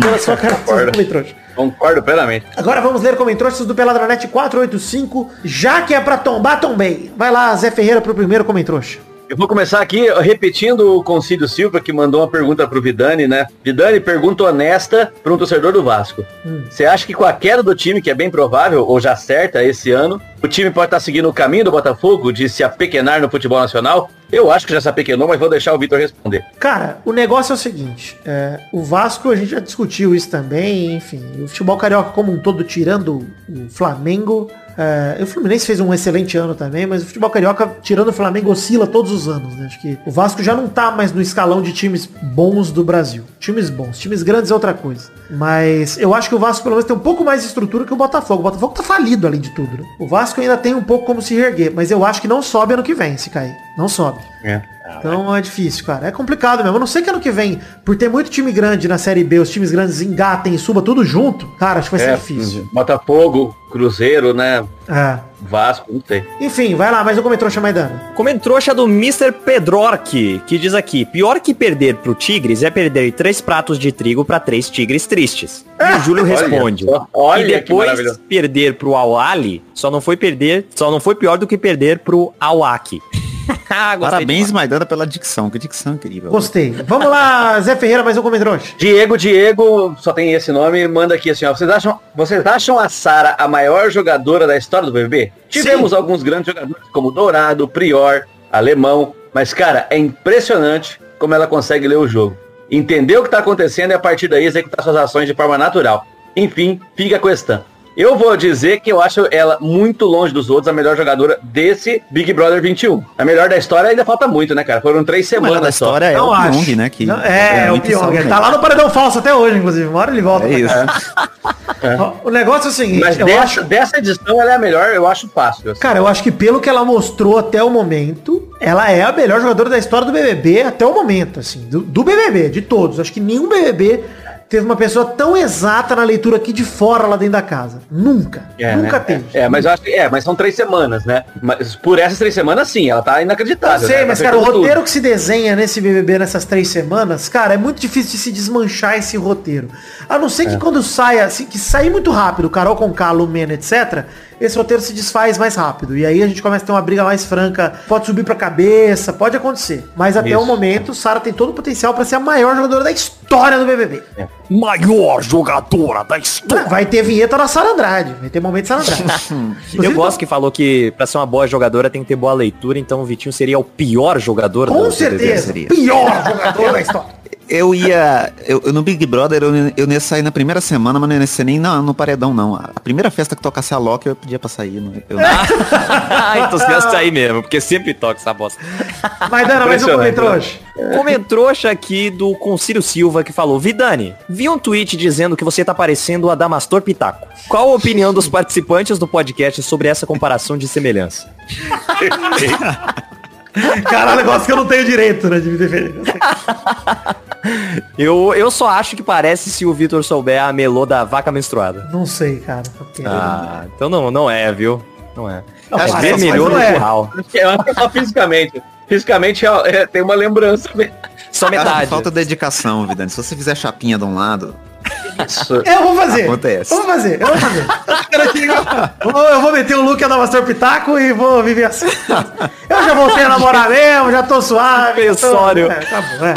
pela sua característica de comentário. Concordo plenamente. Agora vamos ler comentários do Peladranet 485. Já que é pra tombar, tombei. Vai lá, Zé Ferreira, pro primeiro comentário. Eu vou começar aqui repetindo o Concílio Silva, que mandou uma pergunta pro Vidani, né? Vidani, pergunta honesta para um torcedor do Vasco. Você acha que com a queda do time, que é bem provável, ou já certa esse ano, o time pode estar seguindo o caminho do Botafogo de se apequenar no futebol nacional? Eu acho que já se apequenou, mas vou deixar o Vitor responder. Cara, o negócio é o seguinte. é, o Vasco, a gente já discutiu isso também, enfim. O futebol carioca como um todo, tirando o Flamengo. É, o Fluminense fez um excelente ano também, mas o futebol carioca, tirando o Flamengo, oscila todos os anos, né? Acho que o Vasco já não tá mais no escalão de times bons do Brasil. Times bons. Times grandes é outra coisa. Mas eu acho que o Vasco, pelo menos, tem um pouco mais de estrutura que o Botafogo. O Botafogo tá falido, além de tudo. Né? O Vasco ainda tem um pouco como se reerguer, mas eu acho que não sobe ano que vem, se cair. Não sobe. Então é difícil, cara. É complicado mesmo. Eu não sei que ano que vem, por ter muito time grande na Série B, os times grandes engatem e suba tudo junto. Cara, acho que vai ser É, difícil. Botafogo, Cruzeiro, né? É. Vasco, não sei. Enfim, vai lá, mais um comentário Maidana. Comentrouxa do Mr. Pedrork, que diz aqui, pior que perder pro Tigres é perder três pratos de trigo pra três tigres tristes. E o Júlio Olha responde. olha e depois perder pro Al-Ali, só não foi perder, só não foi pior do que perder pro Al-Aki. Ah, Parabéns, Maidana, pela dicção. Que dicção incrível. Gostei. Vamos lá, Zé Ferreira, mais um comentário. Diego, Diego, só tem esse nome, manda aqui assim, ó. Vocês acham, vocês acham a Sara a maior jogadora da história do BBB? Tivemos alguns grandes jogadores como Dourado, Prior, Alemão, mas cara, é impressionante como ela consegue ler o jogo. Entender o que tá acontecendo e a partir daí executar suas ações de forma natural. Enfim, fica a questão. Eu vou dizer que eu acho ela muito longe dos outros, a melhor jogadora desse Big Brother 21. A melhor da história ainda falta muito, né, cara? Foram três semanas da só. história é Não o acho. Pyong, né? Que Não, é, o muito Pyong. Ele salvo, tá né? lá no paredão falso até hoje, inclusive. Uma hora ele volta. É pra isso. O negócio é o seguinte, Mas eu dessa, acho... dessa edição ela é a melhor, eu acho fácil. assim. Cara, eu acho que pelo que ela mostrou até o momento, ela é a melhor jogadora da história do BBB até o momento, assim, do, do BBB, de todos. Acho que nenhum BBB teve uma pessoa tão exata na leitura aqui de fora lá dentro da casa. Nunca. É, Nunca né? teve. É, mas eu acho que é, mas são três semanas, né? Mas por essas três semanas, sim, ela tá Eu inacreditável. sei, né? mas cara, o fez tudo. roteiro que se desenha nesse BBB nessas três semanas, cara, é muito difícil de se desmanchar esse roteiro. A não ser que quando saia, se, que sair muito rápido, Carol com K, Lumena, etc., esse roteiro se desfaz mais rápido. E aí a gente começa a ter uma briga mais franca, pode subir pra cabeça, pode acontecer. Mas até Isso. o momento, Sara tem todo o potencial pra ser a maior jogadora da história do BBB. Maior jogadora da história. Vai ter vinheta da Sara Andrade, vai ter momento de Sara Andrade. Eu Inclusive, gosto que falou que pra ser uma boa jogadora tem que ter boa leitura, então o Vitinho seria o pior jogador Com do certeza, seria. pior jogador da história. Eu ia. Eu, eu no Big Brother eu, eu ia sair na primeira semana, mas não ia ser nem no, no paredão, não. A primeira festa que tocasse a Loki eu pedia pra sair. Não, eu, ah, então você gasta aí mesmo, porque sempre toca essa bosta. Mas Dana, mais um Impressionante, comentário. Comentrouxa aqui do Concílio Silva que falou, Vidani, vi um tweet dizendo que você tá parecendo o Adamastor Pitaco. Qual a opinião dos participantes do podcast sobre essa comparação de semelhança? Caralho, negócio que eu não tenho direito, né, de me defender. Eu. Eu, só acho que parece se o Vitor souber a melô da vaca menstruada. Não sei, cara. porque- Ah, então não, não é, viu? Não é. Não, é mas- vermelhou mas no não é. curral. Eu acho que é só fisicamente. Fisicamente é- é, tem uma lembrança. mesmo. Só Acho que metade. falta dedicação, Vidani. Se você fizer chapinha de um lado, Isso. Eu vou fazer. Acontece. Eu vou fazer, eu vou fazer. Eu vou, meter o look da Mastor Pitaco e vou viver assim. Eu já voltei a namorar mesmo, já tô suave. já tô- Pensório. É, tá bom, é.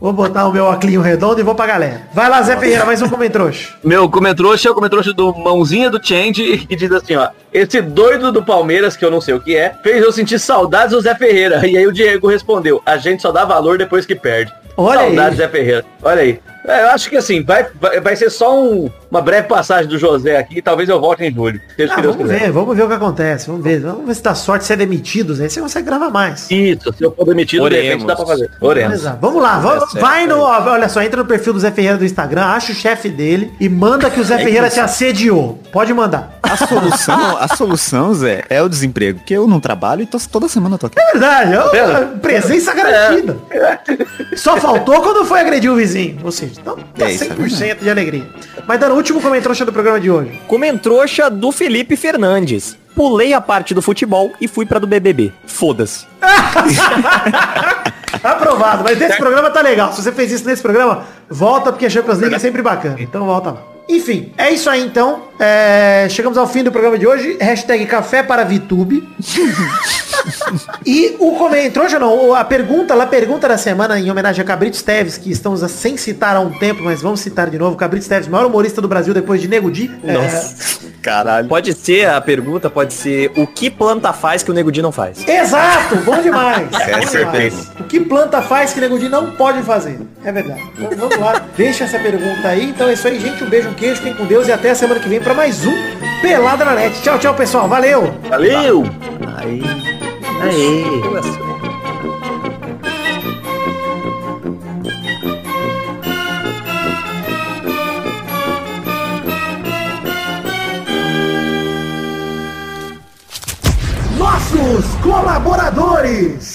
Vou botar o meu óculos redondo e vou pra galera. Vai lá, Zé Ferreira, mais um comentrouxa. Meu comentrouxa é o comentrouxa do Mãozinha do Change que diz assim, ó. esse doido do Palmeiras, que eu não sei o que é, fez eu sentir saudades do Zé Ferreira. E aí o Diego respondeu, a gente só dá valor depois que perde. Olha saudades aí. Zé Ferreira. Olha aí. É, eu acho que assim, vai, vai, vai ser só um- uma breve passagem do José aqui, talvez eu volte em julho. Seja Ah, que Deus vamos quiser. ver, vamos ver o que acontece. Vamos ver. Vamos ver se dá sorte de ser demitido, Zé. Aí você consegue gravar mais. Isso, se eu for demitido, de repente Oremos. dá pra fazer. Oremos. Exato. Vamos lá, vamos, vai no. ó, Olha só, entra no perfil do Zé Ferreira do Instagram, acha o chefe dele e manda que o Zé Ferreira te assediou. Pode mandar. A solução, a solução, Zé, é o desemprego. Porque eu não trabalho e tô- toda semana eu tô aqui. É verdade, é uma presença garantida. Só faltou quando foi agredir o vizinho. Ou seja, então tá É, isso é 100% de alegria. Mas dando o último comentário do programa de hoje. Comentrouxa do Felipe Fernandes. Pulei a parte do futebol e fui pra do BBB. Foda-se. Aprovado, mas nesse programa tá legal. Se você fez isso nesse programa, volta porque a Champions League é sempre bacana. Então volta lá. Enfim, é isso aí então. É, Chegamos ao fim do programa de hoje. Hashtag café para VTube. e o comentário, não, a pergunta, a pergunta da semana em homenagem a Cabrito Teves, que estamos a- sem citar há um tempo, mas vamos citar de novo. Cabrito Teves, maior humorista do Brasil depois de Nego Di. É, Nossa. Caralho. Pode ser, a pergunta pode ser o que planta faz que o Nego Di não faz? Exato, bom demais. É, bom demais. certeza. O que planta faz que Nego Di não pode fazer? É verdade. Então, vamos lá, deixa essa pergunta aí. Então é isso aí, gente. Um beijo, um queijo, fiquem com Deus e até a semana que vem para mais um Pelada na Net. Tchau, tchau, pessoal. Valeu! Valeu! Aí. Aí. Nossos colaboradores!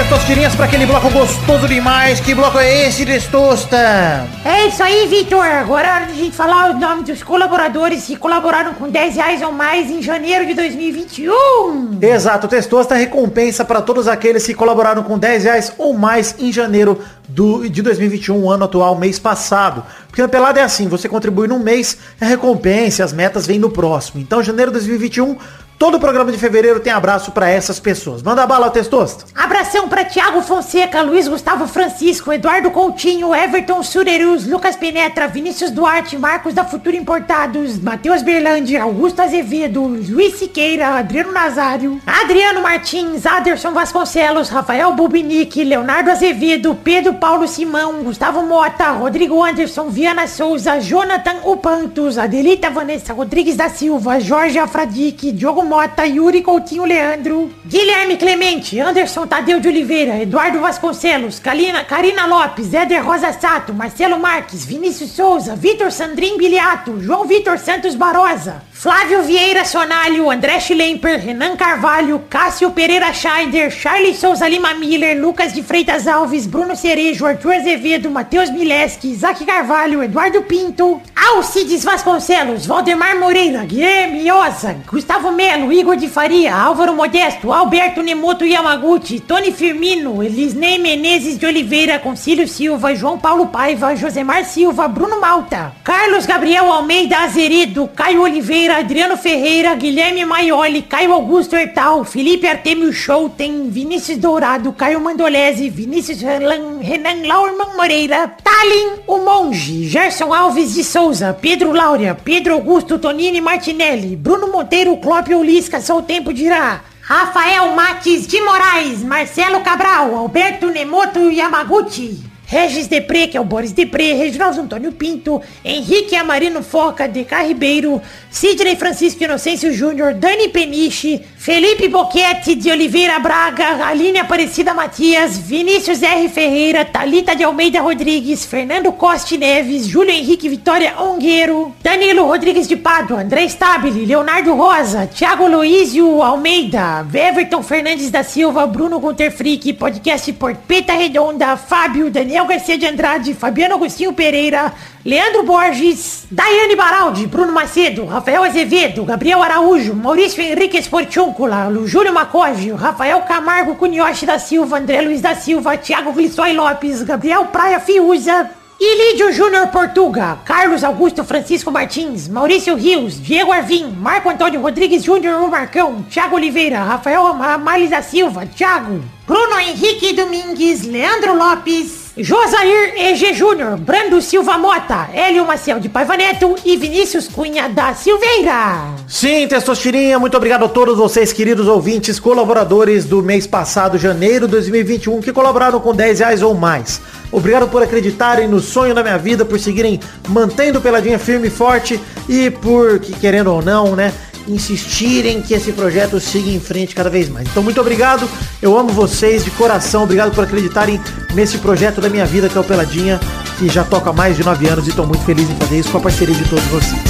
Testosterinhas, para aquele bloco gostoso demais. Que bloco é esse, testosta? É isso aí, Vitor. Agora é hora de a gente falar o nome dos colaboradores que colaboraram com 10 reais ou mais em janeiro de 2021. Exato, Testosta recompensa para todos aqueles que colaboraram com 10 reais ou mais em janeiro do, de 2021, ano atual, mês passado. Porque na pelada é assim, você contribui num mês, a recompensa, as metas vêm no próximo. Então, janeiro de 2021, todo programa de fevereiro tem abraço para essas pessoas. Manda bala, Testosta. Abração pra Thiago Fonseca, Luiz Gustavo Francisco, Eduardo Coutinho, Everton Surerus, Lucas Penetra, Vinícius Duarte, Marcos da Futura Importados, Matheus Berlandi, Augusto Azevedo, Luiz Siqueira, Adriano Nazário, Adriano Martins, Aderson Vasconcelos, Rafael Bubinique, Leonardo Azevedo, Pedro Paulo Simão, Gustavo Mota, Rodrigo Anderson, Viana Souza, Jonathan Upantos, Adelita Vanessa Rodrigues da Silva, Jorge Afradique, Diogo Mota, Yuri Coutinho Leandro, Guilherme Clemente, Anderson Tadeu de Oliveira, Eduardo Vasconcelos, Kalina, Karina Lopes, Éder Rosa Sato, Marcelo Marques, Vinícius Souza, Vitor Sandrin Biliato, João Vitor Santos Barosa, Flávio Vieira Sonalho, André Schlemper, Renan Carvalho, Cássio Pereira Scheider, Charles Souza Lima Miller, Lucas de Freitas Alves, Bruno Cerejo, Arthur Azevedo, Matheus Mileski, Isaac Carvalho, Eduardo Pinto, Alcides Vasconcelos, Valdemar Moreira, Guilherme Iosa, Gustavo Melo, Igor de Faria, Álvaro Modesto, Alberto Nemoto Yamaguchi, Tony Firmino, Elisnei Menezes de Oliveira, Concílio Silva, João Paulo Paiva, Josemar Silva, Bruno Malta, Carlos Gabriel Almeida Azeredo, Caio Oliveira, Adriano Ferreira, Guilherme Maioli, Caio Augusto Hertal, Felipe Artemio Schouten, Vinícius Dourado, Caio Mandolese, Vinícius Renan, Renan Laurman Moreira, Talin, o Monge, Gerson Alves de Souza, Pedro Laura, Pedro Augusto Tonini Martinelli, Bruno Monteiro, Clópio Lisca, só o tempo dirá. Rafael Mates de Moraes, Marcelo Cabral, Alberto Nemoto Yamaguchi, Regis Depré, que é o Boris Depré, Reginaldo Antônio Pinto, Henrique Amarino Foca, DK Ribeiro, Sidney Francisco Inocêncio Júnior, Dani Peniche, Felipe Boquete de Oliveira Braga, Aline Aparecida Matias, Vinícius R. Ferreira, Talita de Almeida Rodrigues, Fernando Coste Neves, Júlio Henrique Vitória Ongueiro, Danilo Rodrigues de Pádua, André Stabile, Leonardo Rosa, Thiago Luizio Almeida, Everton Fernandes da Silva, Bruno Gunter Frick, podcast Porpeta Redonda, Fábio, Daniel Garcia de Andrade, Fabiano Agostinho Pereira, Leandro Borges, Daiane Baraldi, Bruno Macedo, Rafael Azevedo, Gabriel Araújo, Maurício Henrique Esportiúncula, Júlio Macoge, Rafael Camargo Cunhoche da Silva, André Luiz da Silva, Thiago Glissói Lopes, Gabriel Praia Fiuza, Ilídio Júnior Portuga, Carlos Augusto Francisco Martins, Maurício Rios, Diego Arvim, Marco Antônio Rodrigues Júnior Marcão, Thiago Oliveira, Rafael Amales da Silva, Thiago, Bruno Henrique Domingues, Leandro Lopes, Josair EG Júnior, Brando Silva Mota, Hélio Maciel de Paiva Neto e Vinícius Cunha da Silveira. Sim, Testosterinha, muito obrigado a todos vocês, queridos ouvintes, colaboradores do mês passado, janeiro de 2021, que colaboraram com 10 reais ou mais. Obrigado por acreditarem no sonho da minha vida, por seguirem mantendo Peladinha firme e forte e por, que querendo ou não, né, insistirem que esse projeto siga em frente cada vez mais. Então, muito obrigado. Eu amo vocês de coração. Obrigado por acreditarem nesse projeto da minha vida, que é o Peladinha, que já toca há mais de nove anos e estou muito feliz em fazer isso com a parceria de todos vocês.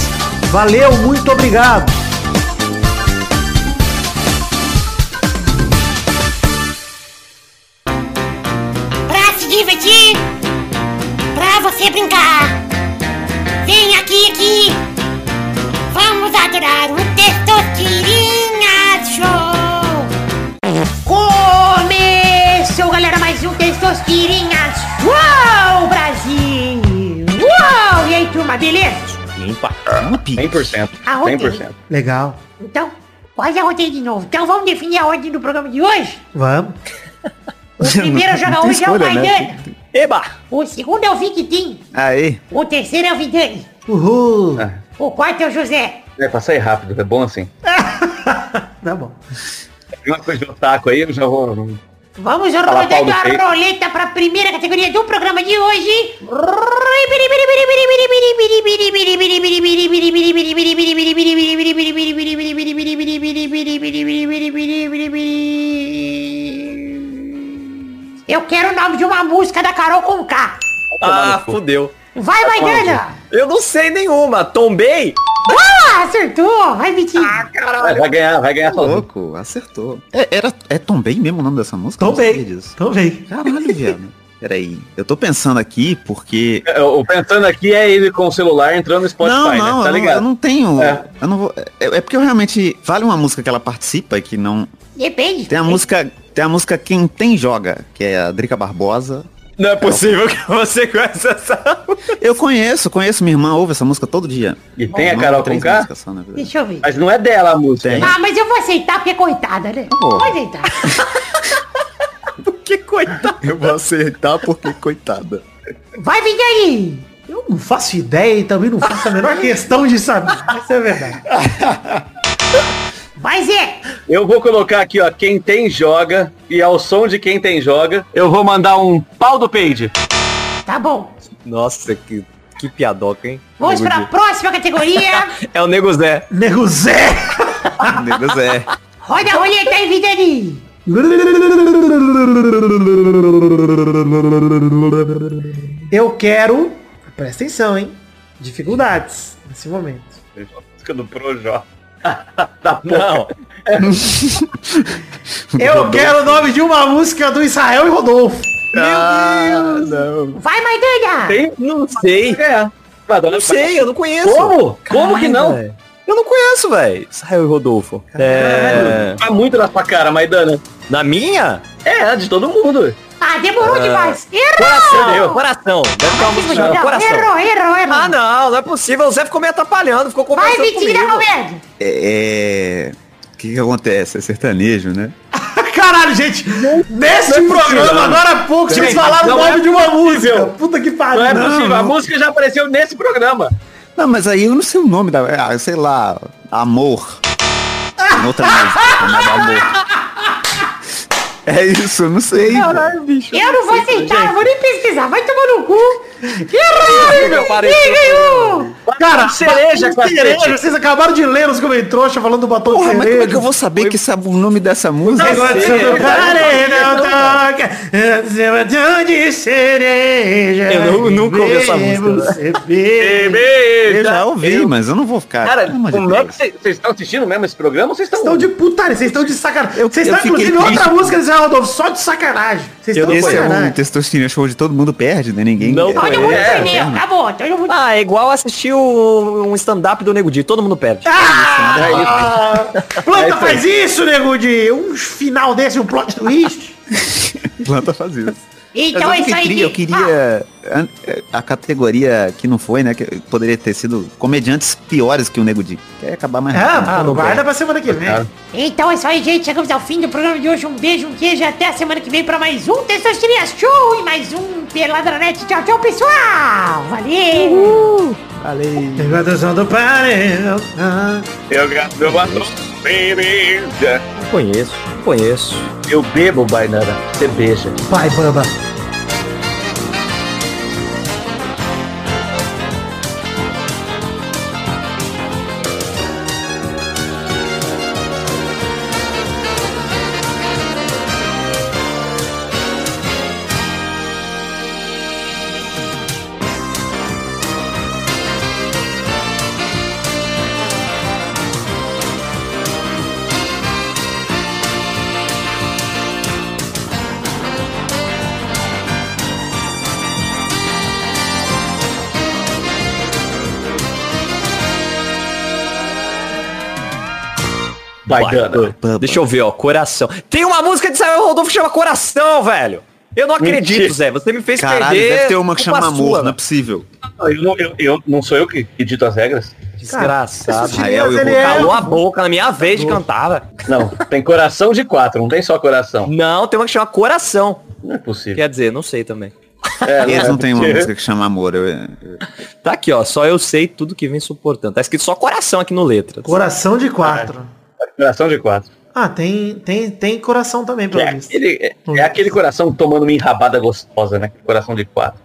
Valeu, muito obrigado. Beleza? Limpa. 100%. A ordem. 100%. Legal. Então, quase a ordem de novo. Então vamos definir a ordem do programa de hoje? Vamos. O primeiro a jogar hoje é o escolha, né? Maidana. Eba! O segundo é o Victim. Aí. O terceiro é o Vidani. Uhul. O quarto é o José. É, pra sair rápido, é bom assim. Tá bom. Tem uma coisa de otaku aí, eu já vou... Vamos Paulo a roleta para a primeira categoria do programa de hoje. Eu quero o nome de uma música da Carol com K. Ah, fudeu. Vai, Maidana! Eu não sei nenhuma. Tombei? Ah, acertou! Vai, Vitinho! Vai, vai ganhar, vai ganhar sozinho. Louco, acertou. É, era, é Tom Bem mesmo o nome dessa música? Tô bem. Caralho, viado. Peraí. Eu tô pensando aqui porque. É, O pensando aqui é ele com o celular entrando no Spotify, não, não, né? Tá eu, não eu não tenho. É. Eu não vou. É, é porque eu realmente. Vale uma música que ela participa que não. Depende. Tem a música. Tem a música Quem Tem Joga, que é a Drica Barbosa. Não é possível que você conheça essa Eu conheço, conheço. Minha irmã ouve essa música todo dia. E tem a Carol com K? só. Deixa eu ver. Mas não é dela a música. Tem. Ah, mas eu vou aceitar porque é coitada, né? Vou aceitar. Que coitado. Eu vou aceitar porque coitada. Vai, Vidani! Eu não faço ideia e também não faço a menor questão de saber. Isso é verdade. Vai, Zé! Eu vou colocar aqui, ó, quem tem joga, e ao som de quem tem joga, eu vou mandar um pau do Page. Tá bom. Nossa, que, que piadoca, hein? Vamos Nego para a próxima categoria. É o Nego Zé. Nego Zé. Nego Zé. Roda a roleta aí, Vidani! Eu quero. Presta atenção, hein? Dificuldades nesse momento. Música do Projó. Não. Eu quero o nome de uma música do Israel e Rodolfo. Vai, Maidana! Tem? Não sei. É. Madonna Não sei, eu não conheço. Como? Como que não? velho. Eu não conheço, velho. Israel e Rodolfo. É... Tá muito na sua cara, Maidana. Na minha? É, de todo mundo. Ah, demorou demais. Coração, Errou! coração. Deve ter uma música chamada Não, Coração. errou, errou, errou. Ah, não, não é possível. O Zé ficou me atrapalhando, ficou Vai, conversando da comigo. comédia! É. O que, que acontece? É sertanejo, né? Caralho, gente. Neste programa, agora há pouco, vocês falaram o nome é de uma música. Puta que pariu. Não é Não, possível. A música já apareceu nesse programa. Não, mas aí eu não sei o nome da. Ah, sei lá. Amor. Outra música chamada Amor. É isso, eu não sei. velho. bicho. Eu não vou aceitar, eu vou nem pesquisar. Vai tomar no cu. Errou! parecido. Quem ganhou? Cara, Cereja, de cacete. cereja. Vocês acabaram de ler os comentários falando do batom Porra, de mas cereja. como é que eu vou saber que sabe o nome dessa música? Não de cereja. Eu nu- nunca ouvi essa música, né? Eu já ouvi, mas eu não vou ficar. Cara, de como é que vocês estão assistindo mesmo esse programa ou vocês estão... Vocês estão de putaria, vocês estão de sacanagem. Vocês estão, inclusive, outra música do Zé Rodolfo, só de sacanagem. Vocês estão de Esse é um sacanagem. testosterona show de todo mundo perde, né? Ninguém. Não é, Todo mundo É, perdeu, acabou. Todo mundo... Ah, é igual assistir o- um stand-up do Nego Di. Todo mundo perde. Ah, planta É isso aí. faz isso, nego de um final desse, um plot twist. Planta faz isso. Então Mas é isso aí, queria, eu queria a, a categoria que não foi, né? Que poderia ter sido comediantes piores que o Nego Di. Quer acabar mais rápido. Ah, não guarda pra semana que vem. Então é isso aí, gente. Chegamos ao fim do programa de hoje. Um beijo, um queijo e até a semana que vem pra mais um Testosterinha Show e mais um Peladranet. Tchau, tchau, pessoal. Valeu. Introdução do panel. Ah. Eu gasto meu batom, baby. Não conheço, não conheço. Eu bebo, Bainana. Você beija. Vai, bamba. Baidana. Deixa eu ver, ó, coração. Tem uma música de Samuel Rodolfo que chama Coração, velho. Eu não acredito, Mentira. Zé. Você me fez Caralho, perder. deve ter uma que chama sua, amor, não é possível. Eu não, eu, eu- não sou eu que edito as regras? Desgraçado. Israel e o ele é- Calou a boca na minha vez de cantar, velho. Não, tem coração de quatro, não tem só coração. Não, tem uma que chama Coração. Não é possível. Quer dizer, não sei também. É, Eles é não tem uma porque- música que chama amor. eu- eu- Tá aqui, ó. Só eu sei tudo que vem suportando. Tá escrito só coração aqui no letra. Coração de quatro. Coração de quatro. Ah, tem, tem, tem coração também, pelo É visto. aquele, é, é aquele coração tomando uma enrabada gostosa, né? Coração de quatro.